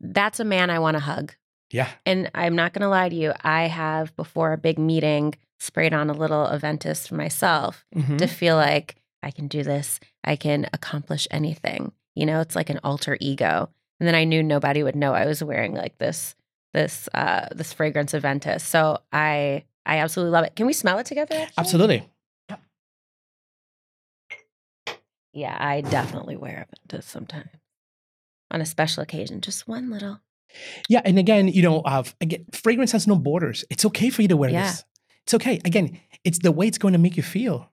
that's a man I want to hug. Yeah. And I'm not going to lie to you. I have before a big meeting sprayed on a little Aventus for myself Mhm. to feel like I can do this. I can accomplish anything. You know, it's like an alter ego. And then I knew nobody would know I was wearing like this this uh this fragrance Aventus. So I I absolutely love it. Can we smell it together? actually? Absolutely. Yeah, I definitely wear Aventus sometimes on a special occasion. Just one little. Yeah, and again, you know, uh, again, fragrance has no borders. It's okay for you to wear Yeah. this. It's okay. Again, it's the way it's going to make you feel.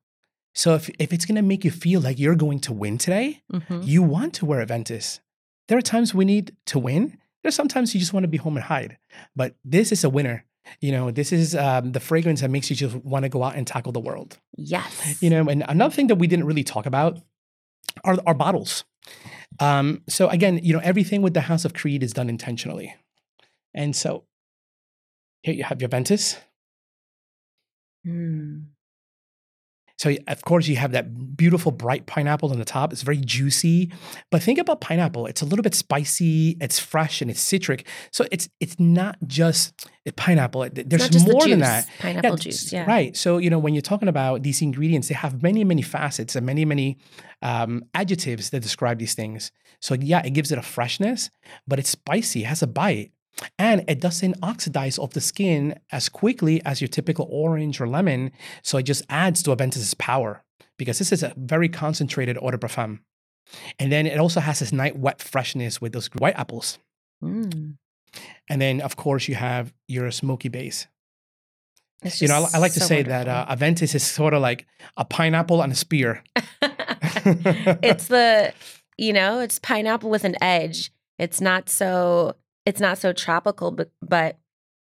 So if if it's going to make you feel like you're going to win today, Mhm. you want to wear Aventus. There are times we need to win. There's sometimes you just want to be home and hide. But this is a winner. You know, this is um, the fragrance that makes you just want to go out and tackle the world. Yes. You know, and another thing that we didn't really talk about are our bottles. Um, so again, you know, everything with the House of Creed is done intentionally. And so here you have your Aventus. Mm. So of course you have that beautiful bright pineapple on the top. It's very juicy. But think about pineapple. It's a little bit spicy, it's fresh and it's citric. So it's it's not just a pineapple. There's just the more than that. Pineapple Yeah, juice. Yeah. Right. So, you know, when you're talking about these ingredients, they have many, many facets and many, many um, adjectives that describe these things. So, yeah, it gives it a freshness, but it's spicy, it has a bite. And it doesn't oxidize off the skin as quickly as your typical orange or lemon. So it just adds to Aventus's power because this is a very concentrated eau de parfum. And then it also has this night wet freshness with those white apples. Mm. And then, of course, you have your smoky base. You know, I, I like to so say that uh, Aventus is sort of like a pineapple on a spear. <laughs> it's the you know it's pineapple with an edge it's not so it's not so tropical but but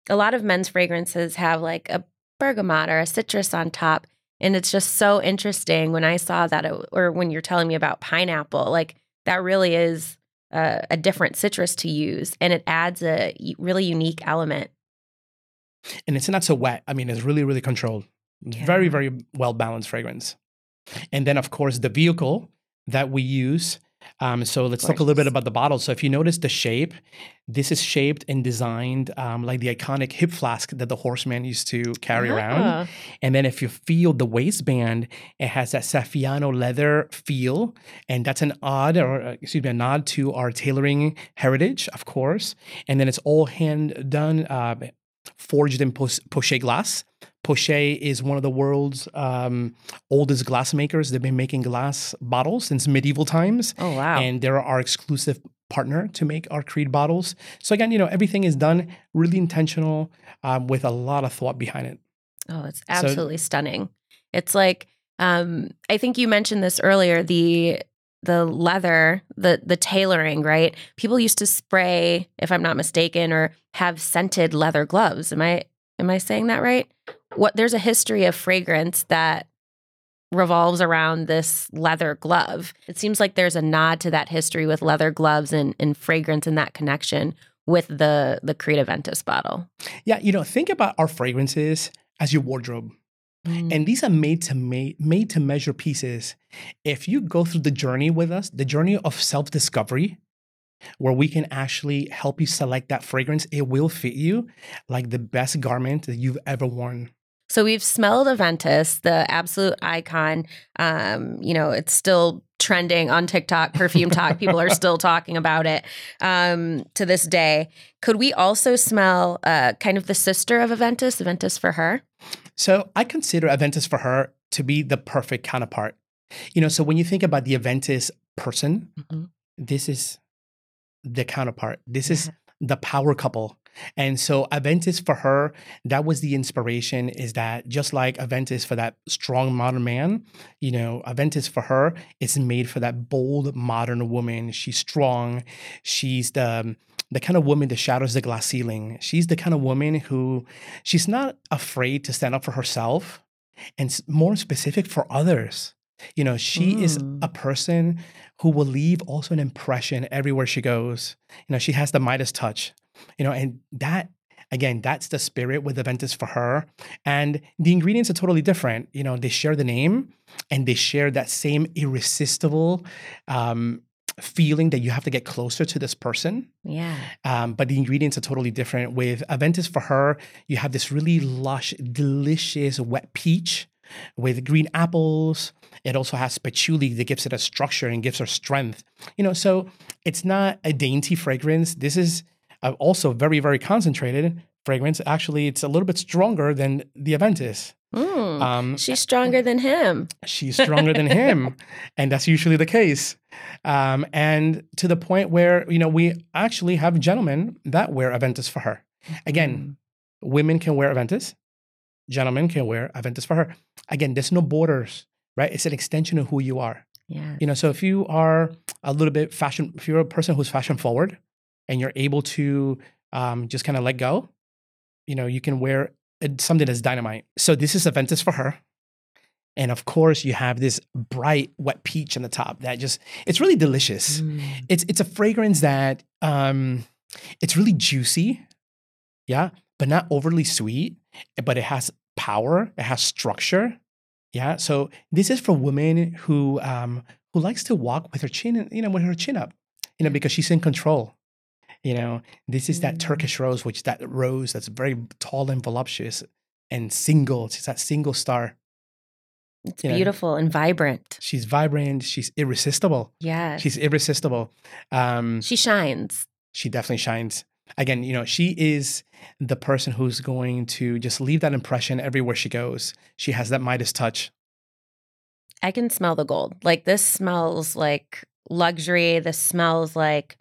a lot of men's fragrances have like a bergamot or a citrus on top and it's just so interesting when i saw that it, or when you're telling me about pineapple like that really is a, a different citrus to use and it adds a really unique element and it's not so wet. I mean, it's really, really controlled. Very, very well balanced fragrance. And then, of course, the vehicle that we use. Um, so let's talk a little bit about the bottle. So if you notice the shape, this is shaped and designed um, like the iconic hip flask that the horseman used to carry around. Ah. And then if you feel the waistband, it has that Saffiano leather feel. And that's an odd, or uh, excuse me, a nod to our tailoring heritage, of course. And then it's all hand done, uh, forged in Poch- Pochet glass. Pochet is one of the world's um, oldest glass makers. They've been making glass bottles since medieval times. oh wow And they're our exclusive partner to make our Creed bottles. So again, you know, everything is done really intentional um, with a lot of thought behind it. Oh, it's absolutely stunning. It's like um I think you mentioned this earlier the the leather, the the tailoring, right? People used to spray, if I'm not mistaken, or have scented leather gloves. Am I am I saying that right? What there's a history of fragrance that revolves around this leather glove. It seems like there's a nod to that history with leather gloves and, and fragrance and that connection with the the Creed Aventus bottle. Yeah, you know, think about our fragrances as your wardrobe. Mm. And these are made to made, made to measure pieces. If you go through the journey with us, the journey of self-discovery, where we can actually help you select that fragrance, it will fit you like the best garment that you've ever worn. So we've smelled Aventus, the absolute icon. Um, you know, it's still trending on TikTok, perfume talk. People are still <laughs> talking about it um, to this day. Could we also smell uh, kind of the sister of Aventus, Aventus for her? So I consider Aventus for her to be the perfect counterpart. You know, so when you think about the Aventus person, this is the counterpart. This is the power couple. And so Aventus for her, that was the inspiration is that just like Aventus for that strong modern man, you know, Aventus for her is made for that bold modern woman. She's strong. She's the the kind of woman that shatters the glass ceiling. She's the kind of woman who she's not afraid to stand up for herself and more specific for others. You know, she is Mm. a person who will leave also an impression everywhere she goes. You know, she has the Midas touch, you know, and that, again, that's the spirit with Aventus for her. And the ingredients are totally different. You know, they share the name and they share that same irresistible um, feeling that you have to get closer to this person. Yeah. Um, but the ingredients are totally different. With Aventus for her, you have this really lush, delicious wet peach with green apples. It also has patchouli that gives it a structure and gives her strength. You know, so it's not a dainty fragrance. This is also very, very concentrated fragrance. Actually, it's a little bit stronger than the Aventus. Mm. Um, She's stronger than him. she's stronger than him <laughs> and that's usually the case um, and to the point where you know we actually have gentlemen that wear aventus for her again women can wear aventus gentlemen can wear aventus for her again there's no borders right? It's an extension of who you are. Yeah. you know so if you are a little bit fashion if you're a person who's fashion forward and you're able to um, just kind of let go you know you can wear something that's dynamite. So this is aventus for her. And of course you have this bright wet peach on the top that just it's really delicious. Mm. it's it's a fragrance that um it's really juicy yeah but not overly sweet but it has power it has structure yeah so this is for women who um who likes to walk with her chin you know with her chin up you know because she's in control you know this is that Mm. turkish rose which that rose that's very tall and voluptuous and single it's that single star It's you know, beautiful and vibrant. she's vibrant she's irresistible Yeah. she's irresistible um she shines. she definitely shines again you know she is the person who's going to just leave that impression everywhere she goes she has that midas touch I can smell the gold. Like this smells like luxury. This smells like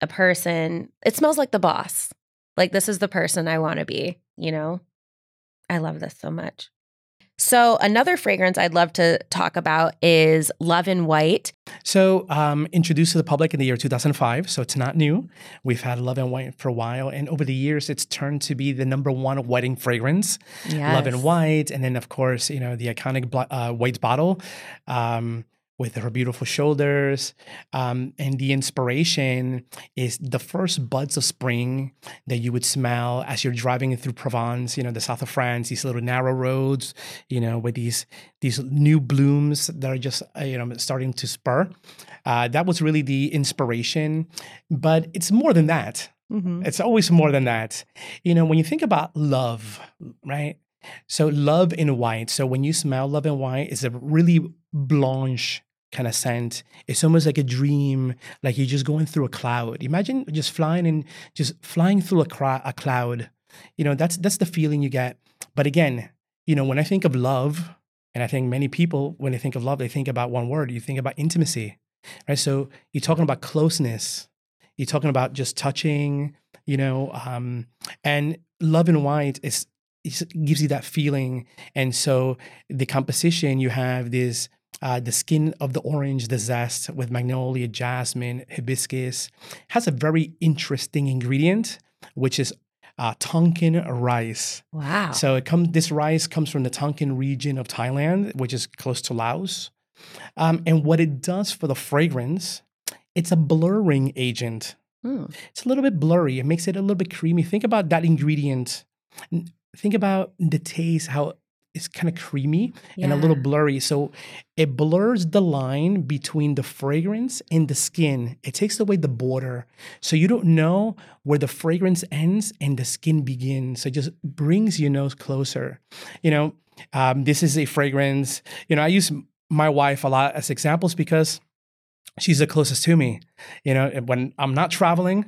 a person, it smells like the boss. Like this is the person I want to be, you know? I love this so much. So, another fragrance I'd love to talk about is Love in White. So, um, introduced to the public in the year 2005. So, it's not new. We've had Love in White for a while. And over the years, it's turned to be the number one wedding fragrance. Yes. Love in White. And then, of course, you know, the iconic uh, white bottle. Um, with her beautiful shoulders. Um, and the inspiration is the first buds of spring that you would smell as you're driving through Provence, you know, the south of France, these little narrow roads, you know, with these these new blooms that are just, uh, you know, starting to spur. Uh, that was really the inspiration. But it's more than that. Mm-hmm. It's always more than that. You know, when you think about love, right? So love in white. So when you smell love in white, it's a really blanche kind of scent. It's almost like a dream, like you're just going through a cloud. Imagine just flying and just flying through a, cra- a cloud. You know, that's that's the feeling you get. But again, you know, when I think of love, and I think many people, when they think of love, they think about one word. You think about intimacy, right? So you're talking about closeness. You're talking about just touching, you know, um, and love in white is it gives you that feeling. And so the composition, you have this uh, the skin of the orange, the zest with magnolia, jasmine, hibiscus has a very interesting ingredient, which is uh, Tonkin rice. Wow! So it comes. This rice comes from the Tonkin region of Thailand, which is close to Laos. Um, and what it does for the fragrance, it's a blurring agent. Mm. It's a little bit blurry. It makes it a little bit creamy. Think about that ingredient. Think about the taste, how it's kind of creamy yeah. and a little blurry. So it blurs the line between the fragrance and the skin. It takes away the border. So you don't know where the fragrance ends and the skin begins. So it just brings your nose closer. You know, um, this is a fragrance. You know, I use my wife a lot as examples because she's the closest to me. You know, when I'm not traveling,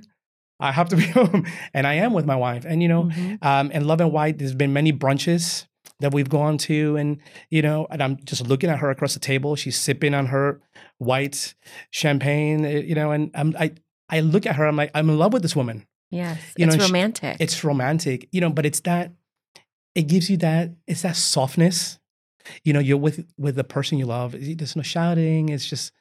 I have to be <laughs> home, and I am with my wife. And you know, mm-hmm. um, and Love in White, there's been many brunches that we've gone to and you know and i'm just looking at her across the table. She's sipping on her white champagne eh, you know and i'm i i look at her i'm like i'm in love with this woman. Yes you it's know, romantic. she, it's romantic you know but it's that it gives you that it's that softness. You know you're with with the person you love. There's no shouting it's just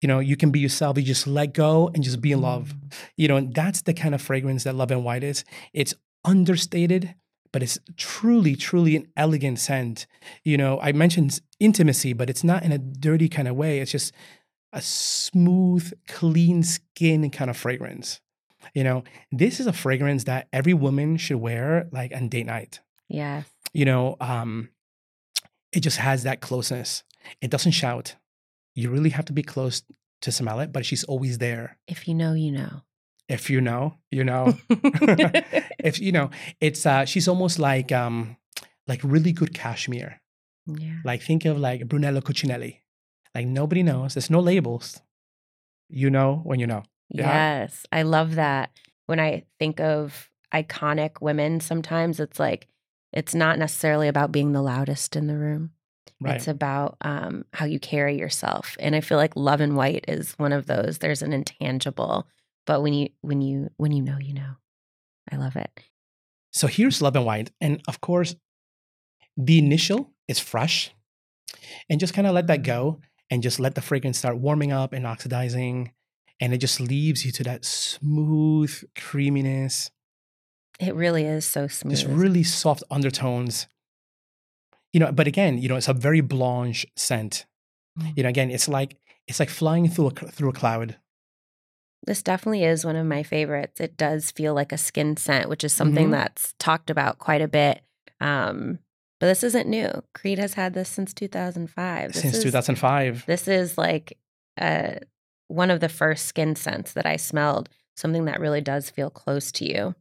you know you can be yourself you just let go and just be in love. Mm. you know and that's the kind of fragrance that love in white is. It's understated but it's truly, truly an elegant scent. You know, I mentioned intimacy, but it's not in a dirty kind of way. It's just a smooth, clean skin kind of fragrance. You know, this is a fragrance that every woman should wear like on date night. Yeah. You know, um, it just has that closeness. It doesn't shout. You really have to be close to smell it, but she's always there. If you know, you know if you know, you know. <laughs> <laughs> if you know, it's uh she's almost like um like really good cashmere. Yeah. Like think of like Brunello Cucinelli. Like nobody knows. There's no labels. You know when you know. Yeah? Yes. I love that. When I think of iconic women, sometimes it's like it's not necessarily about being the loudest in the room. Right. It's about um, how you carry yourself. And I feel like Love in White is one of those. There's an intangible but when you when you when you know, you know. I love it. So here's Love in White. And of course, the initial is fresh. And just kind of let that go and just let the fragrance start warming up and oxidizing. And it just leaves you to that smooth creaminess. It really is so smooth. Just really soft undertones. You know, but again, you know, it's a very blanche scent. Mm. You know, again, it's like it's like flying through a through a cloud. This definitely is one of my favorites. It does feel like a skin scent, which is something mm-hmm. that's talked about quite a bit. Um, but this isn't new. Creed has had this since 2005. This since is, 2005. This is like uh, one of the first skin scents that I smelled, something that really does feel close to you.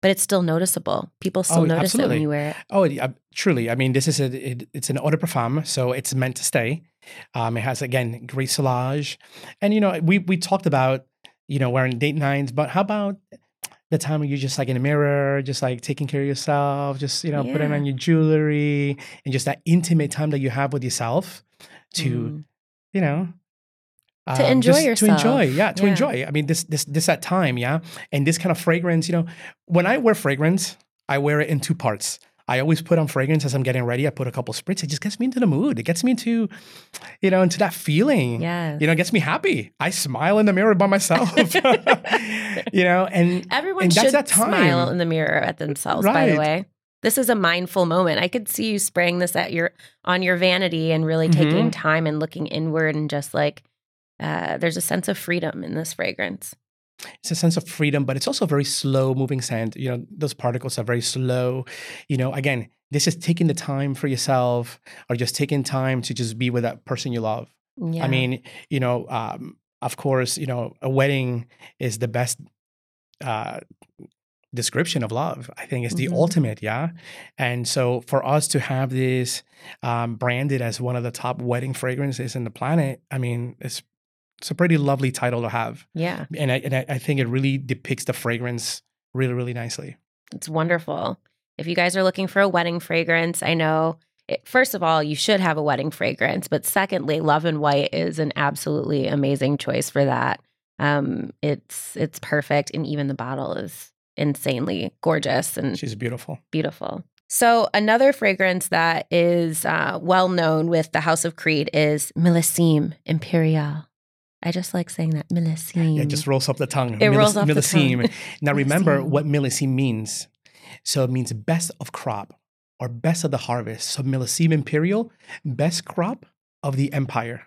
But it's still noticeable. People still oh, notice absolutely. it when you wear it. Oh, uh, truly. I mean, this is a, it, it's an eau de parfum, so it's meant to stay. Um, it has again great sillage, and you know we we talked about you know, wearing date nines, but how about the time when you're just like in the mirror, just like taking care of yourself, just, you know, yeah. putting on your jewelry and just that intimate time that you have with yourself to, mm. you know, to um, enjoy just yourself. To enjoy, yeah, to Yeah. enjoy. I mean, this this this that time, yeah, and this kind of fragrance. You know, when I wear fragrance, I wear it in two parts. I always put on fragrance as I'm getting ready. I put a couple spritz. It just gets me into the mood. It gets me into, you know, into that feeling. Yes. You know, it gets me happy. I smile in the mirror by myself. <laughs> <laughs> you know, and Everyone and that's should that time. smile in the mirror at themselves. By the way, this is a mindful moment. I could see you spraying this at your on your vanity and really taking Mm-hmm. time and looking inward and just like uh, there's a sense of freedom in this fragrance. It's a sense of freedom, but it's also a very slow moving scent. You know, those particles are very slow. You know, again, this is taking the time for yourself or just taking time to just be with that person you love. Yeah. I mean, you know, um, of course, you know, a wedding is the best uh, description of love. I think it's the Mhm. ultimate, yeah. And so for us to have this um, branded as one of the top wedding fragrances in the planet, I mean, it's it's a pretty lovely title to have yeah, and I, and I, I think it really depicts the fragrance really really nicely it's wonderful. If you guys are looking for a wedding fragrance, I know. It, first of all, you should have a wedding fragrance, but secondly, Love in White is an absolutely amazing choice for that. Um, it's it's perfect, and even the bottle is insanely gorgeous and she's beautiful beautiful. So another fragrance that is uh, well known with the House of Creed is Millesime Imperial. I just like saying that Millesime. yeah it just rolls off the tongue It rolls off the millesime. tongue. <laughs> now remember what millesime means so it means best of crop or best of the harvest so millesime imperial best crop of the empire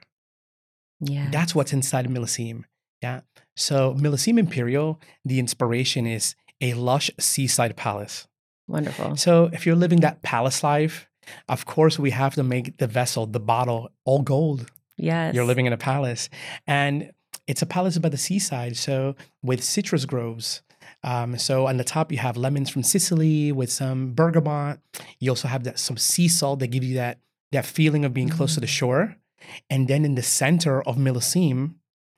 yeah. that's what's inside millesime yeah so millesime imperial the inspiration is a lush seaside palace Wonderful. So if you're living that palace life, of course we have to make the vessel, the bottle, all gold. Yes. You're living in a palace, and it's a palace by the seaside. So with citrus groves. Um, so on the top you have lemons from Sicily with some bergamot. You also have that some sea salt that give you that that feeling of being close to the shore. And then in the center of millesime,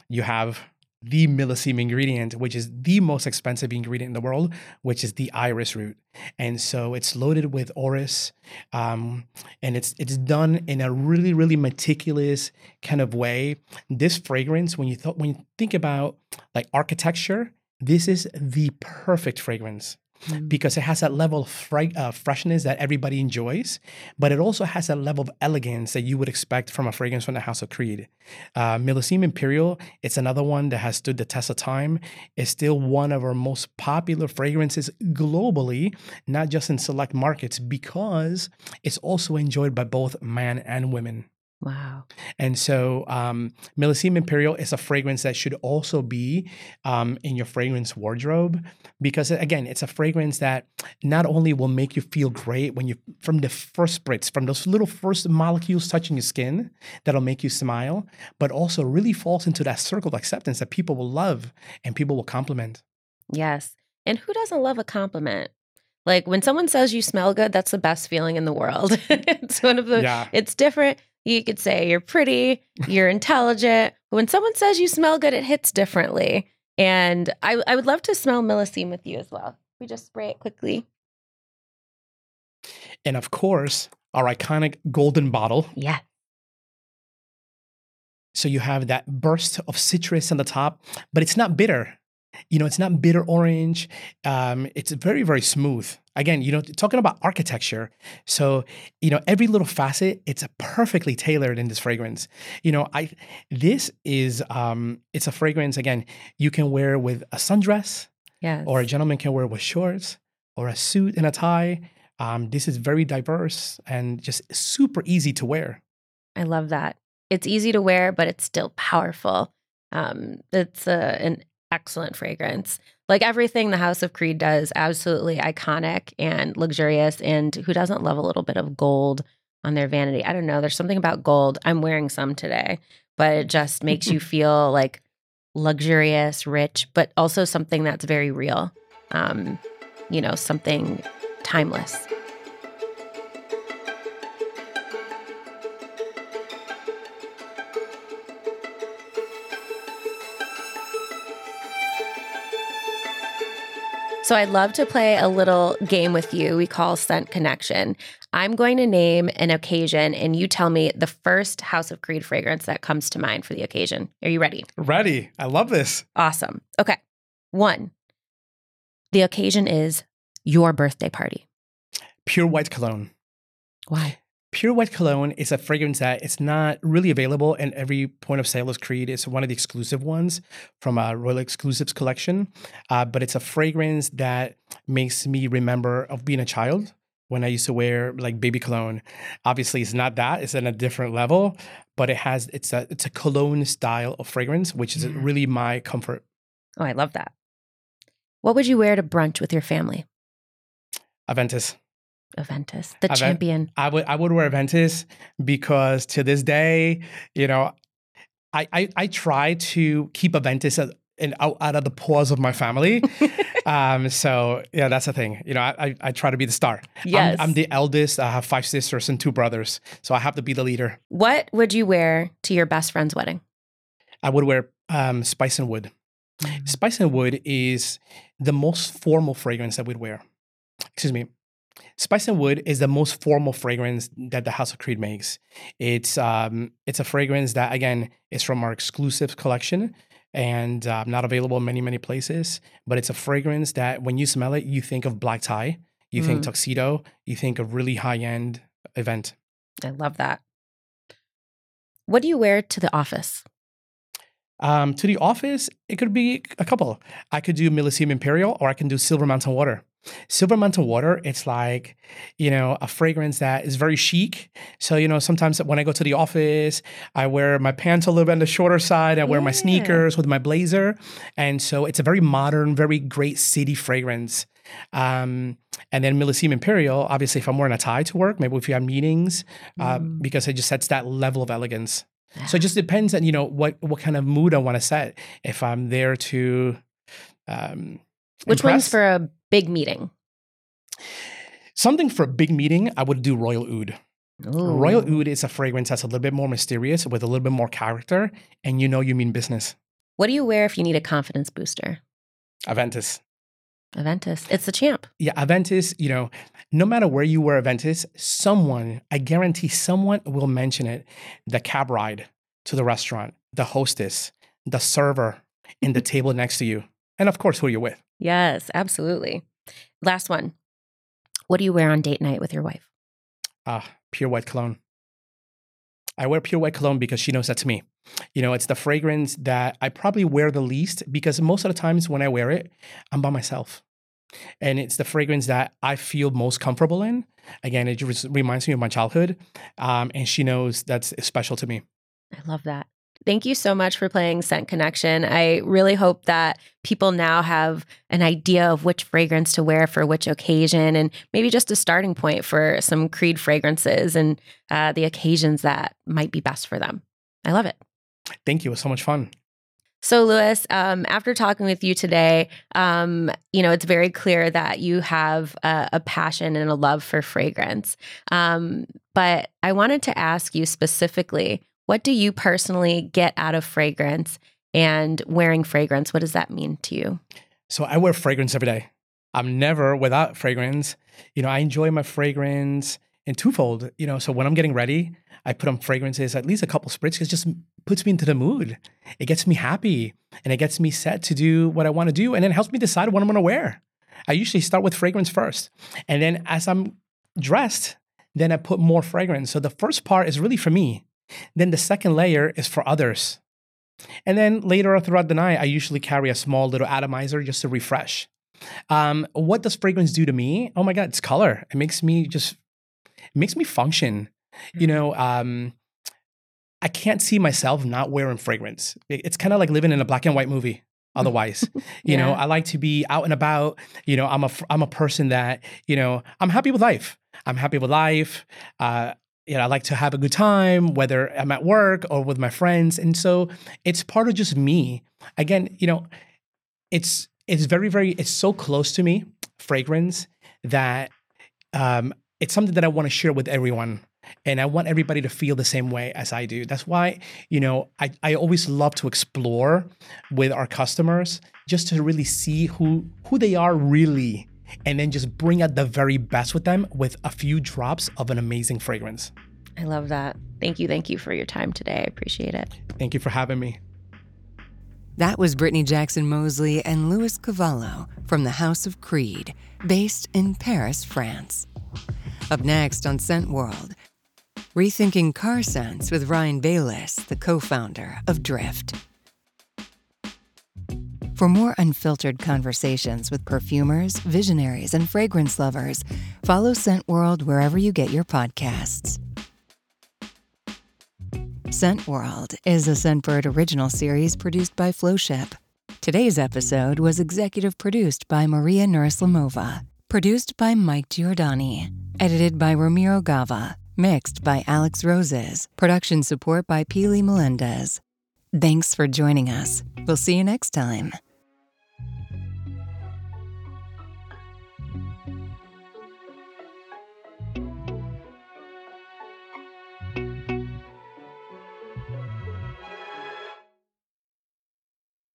you have the millesime ingredient, which is the most expensive ingredient in the world, which is the iris root. And so it's loaded with orris, um, and it's it's done in a really really meticulous kind of way. This fragrance, when you thought when you think about like architecture, this is the perfect fragrance Mm. because it has that level of uh, freshness that everybody enjoys, but it also has that level of elegance that you would expect from a fragrance from the House of Creed. Uh, Millesime Imperial, it's another one that has stood the test of time. It's still one of our most popular fragrances globally, not just in select markets, because it's also enjoyed by both man and women. Wow. And so, um, Millesime Imperial is a fragrance that should also be um, in your fragrance wardrobe because, again, it's a fragrance that not only will make you feel great when you, from the first spritz, from those little first molecules touching your skin, that'll make you smile, but also really falls into that circle of acceptance that people will love and people will compliment. Yes. And who doesn't love a compliment? Like when someone says you smell good, that's the best feeling in the world. <laughs> it's one of the Yeah. it's different. You could say you're pretty, you're intelligent. But when someone says you smell good, it hits differently. And I, I would love to smell Millesime with you as well. We just spray it quickly. And of course, our iconic golden bottle. Yeah. So you have that burst of citrus on the top, but it's not bitter. You know, it's not bitter orange. Um, it's very, very smooth. Again, you know, talking about architecture. So, you know, every little facet, it's perfectly tailored in this fragrance. You know, I this is um, it's a fragrance again you can wear with a sundress, Yes. or a gentleman can wear with shorts, or a suit and a tie. Um, this is very diverse and just super easy to wear. I love that. It's easy to wear, but it's still powerful. Um, it's a, an excellent fragrance. Like everything the House of Creed does, absolutely iconic and luxurious. And who doesn't love a little bit of gold on their vanity? I don't know. There's something about gold. I'm wearing some today, but it just makes you <laughs> feel like luxurious, rich, but also something that's very real. Um, you know, something timeless. So I'd love to play a little game with you we call Scent Connection. I'm going to name an occasion and you tell me the first House of Creed fragrance that comes to mind for the occasion. Are you ready? Ready. I love this. Awesome. Okay. One, the occasion is your birthday party. Pure white cologne. Why? Pure White Cologne is a fragrance that it's not really available in every point of sale as Creed. It's one of the exclusive ones from a Royal Exclusives collection, uh, but it's a fragrance that makes me remember of being a child when I used to wear like baby cologne. Obviously, it's not that; it's in a different level, but it has it's a it's a cologne style of fragrance, which is Yeah. really my comfort. Oh, I love that. What would you wear to brunch with your family? Aventus. Aventus, the Aven- champion. I would I would wear Aventus because to this day, you know, I I, I try to keep Aventus out, in, out, out of the paws of my family. <laughs> um, so yeah, that's the thing. You know, I I, I try to be the star. I'm- Yes. I'm, the eldest. I have five sisters and two brothers, so I have to be the leader. What would you wear to your best friend's wedding? I would wear um, Spice and Wood. Spice and Wood is the most formal fragrance that we'd wear. Excuse me. Spice and Wood is the most formal fragrance that the House of Creed makes. It's um, it's a fragrance that again is from our exclusive collection and uh, not available in many many places. But it's a fragrance that when you smell it, you think of black tie, you think Mm. tuxedo, you think of really high end event. I love that. What do you wear to the office? Um, to the office, it could be a couple. I could do Millesime Imperial or I can do Silver Mountain Water. Silver Mountain Water, it's like, you know, a fragrance that is very chic. So, you know, sometimes when I go to the office, I wear my pants a little bit on the shorter side. I wear my sneakers with my blazer. And so it's a very modern, very great city fragrance. Um, and then Millesime Imperial, obviously, if I'm wearing a tie to work, maybe if you have meetings, uh, Mm. because it just sets that level of elegance. So it just depends on you know what what kind of mood I want to set. If I'm there to, um, Which one's for a big meeting? something for a big meeting? I would do Royal Oud. Royal Oud is a fragrance that's a little bit more mysterious with a little bit more character, and you know you mean business. What do you wear if you need a confidence booster? Aventus. Aventus. It's the champ. Yeah, Aventus, you know, no matter where you wear Aventus, someone, I guarantee someone will mention it. The cab ride to the restaurant, the hostess, the server in the <laughs> table next to you, and of course, who you're with. Yes, absolutely. Last one. What do you wear on date night with your wife? Ah, pure white cologne. I wear pure white cologne because she knows that's me. You know, it's the fragrance that I probably wear the least because most of the times when I wear it, I'm by myself. And it's the fragrance that I feel most comfortable in. Again, it just reminds me of my childhood. Um, and she knows that's special to me. I love that. Thank you so much for playing Scent Connection. I really hope that people now have an idea of which fragrance to wear for which occasion and maybe just a starting point for some Creed fragrances and uh, the occasions that might be best for them. I love it. Thank you. It was so much fun. So, Luis, um, after talking with you today, um, you know, it's very clear that you have a, a passion and a love for fragrance. Um, but I wanted to ask you specifically what do you personally get out of fragrance and wearing fragrance? What does that mean to you? So I wear fragrance every day. I'm never without fragrance. You know, I enjoy my fragrance in twofold. You know, so when I'm getting ready, I put on fragrances, at least a couple spritzes, it just puts me into the mood. It gets me happy and it gets me set to do what I want to do and then helps me decide what I'm going to wear. I usually start with fragrance first. And then as I'm dressed, then I put more fragrance. So the first part is really for me. Then the second layer is for others. And then later throughout the night, I usually carry a small little atomizer just to refresh. Um, what does fragrance do to me? Oh my God, it's color. It makes me just, it makes me function. You know, um, I can't see myself not wearing fragrance. It's kind of like living in a black and white movie. <laughs> Otherwise, you know, I like to be out and about. You know, I'm a i'm a person that you know I'm happy with life. I'm happy with life. Uh, you know, I like to have a good time, whether I'm at work or with my friends, and so it's part of just me. Again, you know, it's it's very very it's so close to me, fragrance that um, it's something that I want to share with everyone. And I want everybody to feel the same way as I do. That's why, you know, I, I always love to explore with our customers just to really see who who they are really and then just bring out the very best with them with a few drops of an amazing fragrance. I love that. Thank you. Thank you for your time today. I appreciate it. Thank you for having me. That was Brittney Jackson Moseley and Luis Cavallo from the House of Creed, based in Paris, France. Up next on Scent World, rethinking car scents with Ryan Bayless, the co founder of Drift. For more unfiltered conversations with perfumers, visionaries, and fragrance lovers, follow Scent World wherever you get your podcasts. Scent World is a Scentbird original series produced by Flowship. Today's episode was executive produced by Maria Nuraslamova, produced by Mike Giordani, edited by Ramiro Gava, mixed by Alex Roses, production support by Pili Melendez. Thanks for joining us. We'll see you next time.